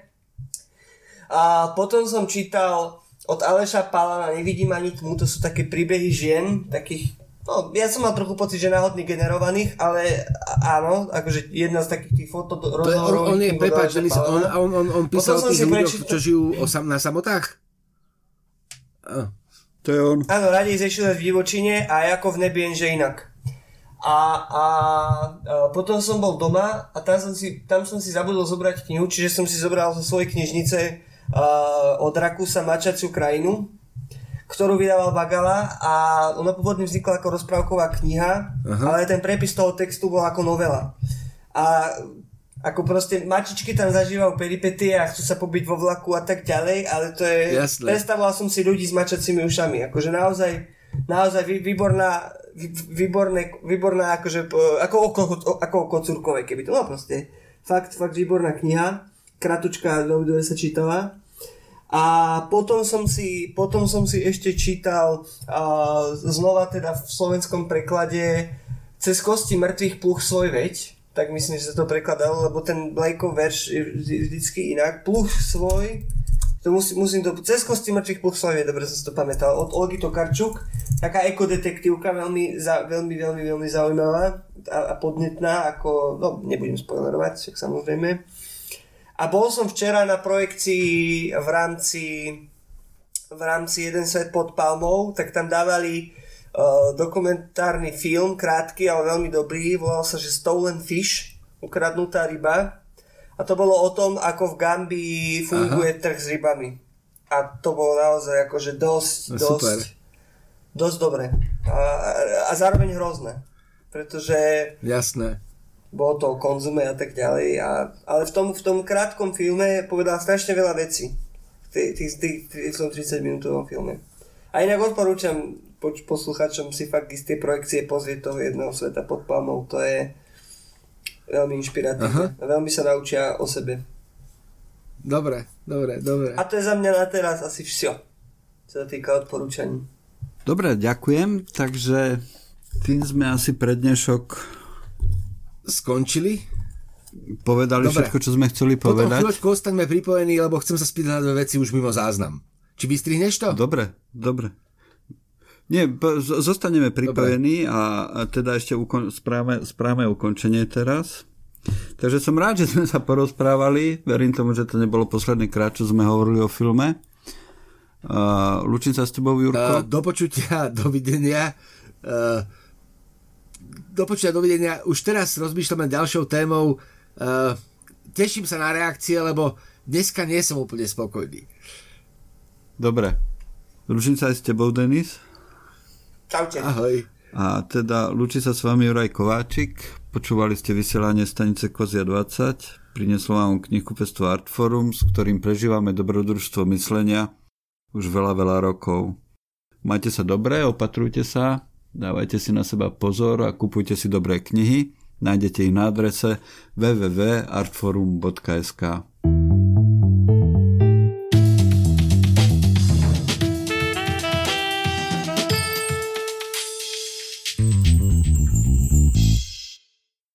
A potom som čítal od Aleša Palana Nevidím ani tmu, to sú také príbehy žien, takých No, ja som mal trochu pocit, že náhodný generovaných, ale áno, akože jedna z takých tých foto rozhovorov. On, on je, prepáč, on, on, on, on písal tých ľuďoch, prečítal... čo žijú o sam, na samotách? Ah. To je on. Áno, radej zešiel v divočine a ako v nebi, že inak. A, a, a potom som bol doma a tam som si, tam som si zabudol zobrať knihu, čiže som si zobral zo svojej knižnice uh, od Rakúsa Mačaciu krajinu, ktorú vydával Bagala a ona pôvodne vznikla ako rozprávková kniha, Aha. ale ten prepis toho textu bol ako novela. A ako proste mačičky tam zažívajú peripetie a chcú sa pobiť vo vlaku a tak ďalej, ale to je... Jasné. Predstavoval som si ľudí s mačacími ušami, akože naozaj, naozaj vý, výborná, vý, výborné, výborná akože, ako oko, ako o kocúrkové, keby to bolo proste. Fakt, fakt výborná kniha, kratučka, dobre sa čítala. A potom som si, potom som si ešte čítal uh, znova teda v slovenskom preklade Cez kosti mŕtvych pluch svoj veď, tak myslím, že sa to prekladalo, lebo ten Blakeov verš je vždy, vždycky inak. Pluch svoj, to musí, musím to, Cez kosti mŕtvych veď, dobre som si to pamätal, od Olgy Tokarčuk, taká ekodetektívka, veľmi, za, veľmi, veľmi, veľmi zaujímavá a, a podnetná, ako, no nebudem spoilerovať, však samozrejme. A bol som včera na projekcii v rámci v rámci Jeden svet pod palmou, tak tam dávali uh, dokumentárny film, krátky, ale veľmi dobrý, volal sa, že Stolen Fish, ukradnutá ryba. A to bolo o tom, ako v Gambii funguje Aha. trh s rybami. A to bolo naozaj akože dosť, No, dosť, super. dosť dobre. A, a zároveň hrozné. Pretože Jasné. bolo to o konzume a tak ďalej. A, ale v tom, v tom krátkom filme povedal strašne veľa vecí. V tých, tých, tých, v tom 30 minútovom filme. A inak odporúčam poč- posluchačom si fakt z tej projekcie pozrieť toho jedného sveta pod palmou. To je veľmi inšpiratívne. A veľmi sa naučia o sebe. Dobre, dobre, dobre. A to je za mňa na teraz asi všetko. Čo sa týka odporúčaní. Dobre, ďakujem. Takže tým sme asi pre dnešok Skončili? povedali Dobre. všetko, čo sme chceli Potom povedať. chvíľočku ostaňme pripojení, lebo chcem sa spýtať na dve veci už mimo záznam. Či vystrihneš to? Dobre, dobre. Nie, zostaneme pripojení a, teda ešte ukon- správame, správame ukončenie teraz. Takže som rád, že sme sa porozprávali. Verím tomu, že to nebolo posledný krát, čo sme hovorili o filme. Uh, Lučím sa s tebou, Uh, Jurko. do počutia, dovidenia. Uh, do počutia, dovidenia. Už teraz rozmýšľame ďalšou témou. Uh, teším sa na reakcie, lebo dneska nie som úplne spokojný. Dobre. Lučím sa aj s tebou, Denis. Čaute. Ahoj. A teda lúči sa s vami Juraj Kováčik. Počúvali ste vysielanie stanice Kozia 20. Prinieslo vám knihkupectvo Artforum, s ktorým prežívame dobrodružstvo myslenia už veľa, veľa rokov. Majte sa dobre, opatrujte sa, dávajte si na seba pozor a kupujte si dobré knihy. Nájdete ich na adrese www.artforum.sk.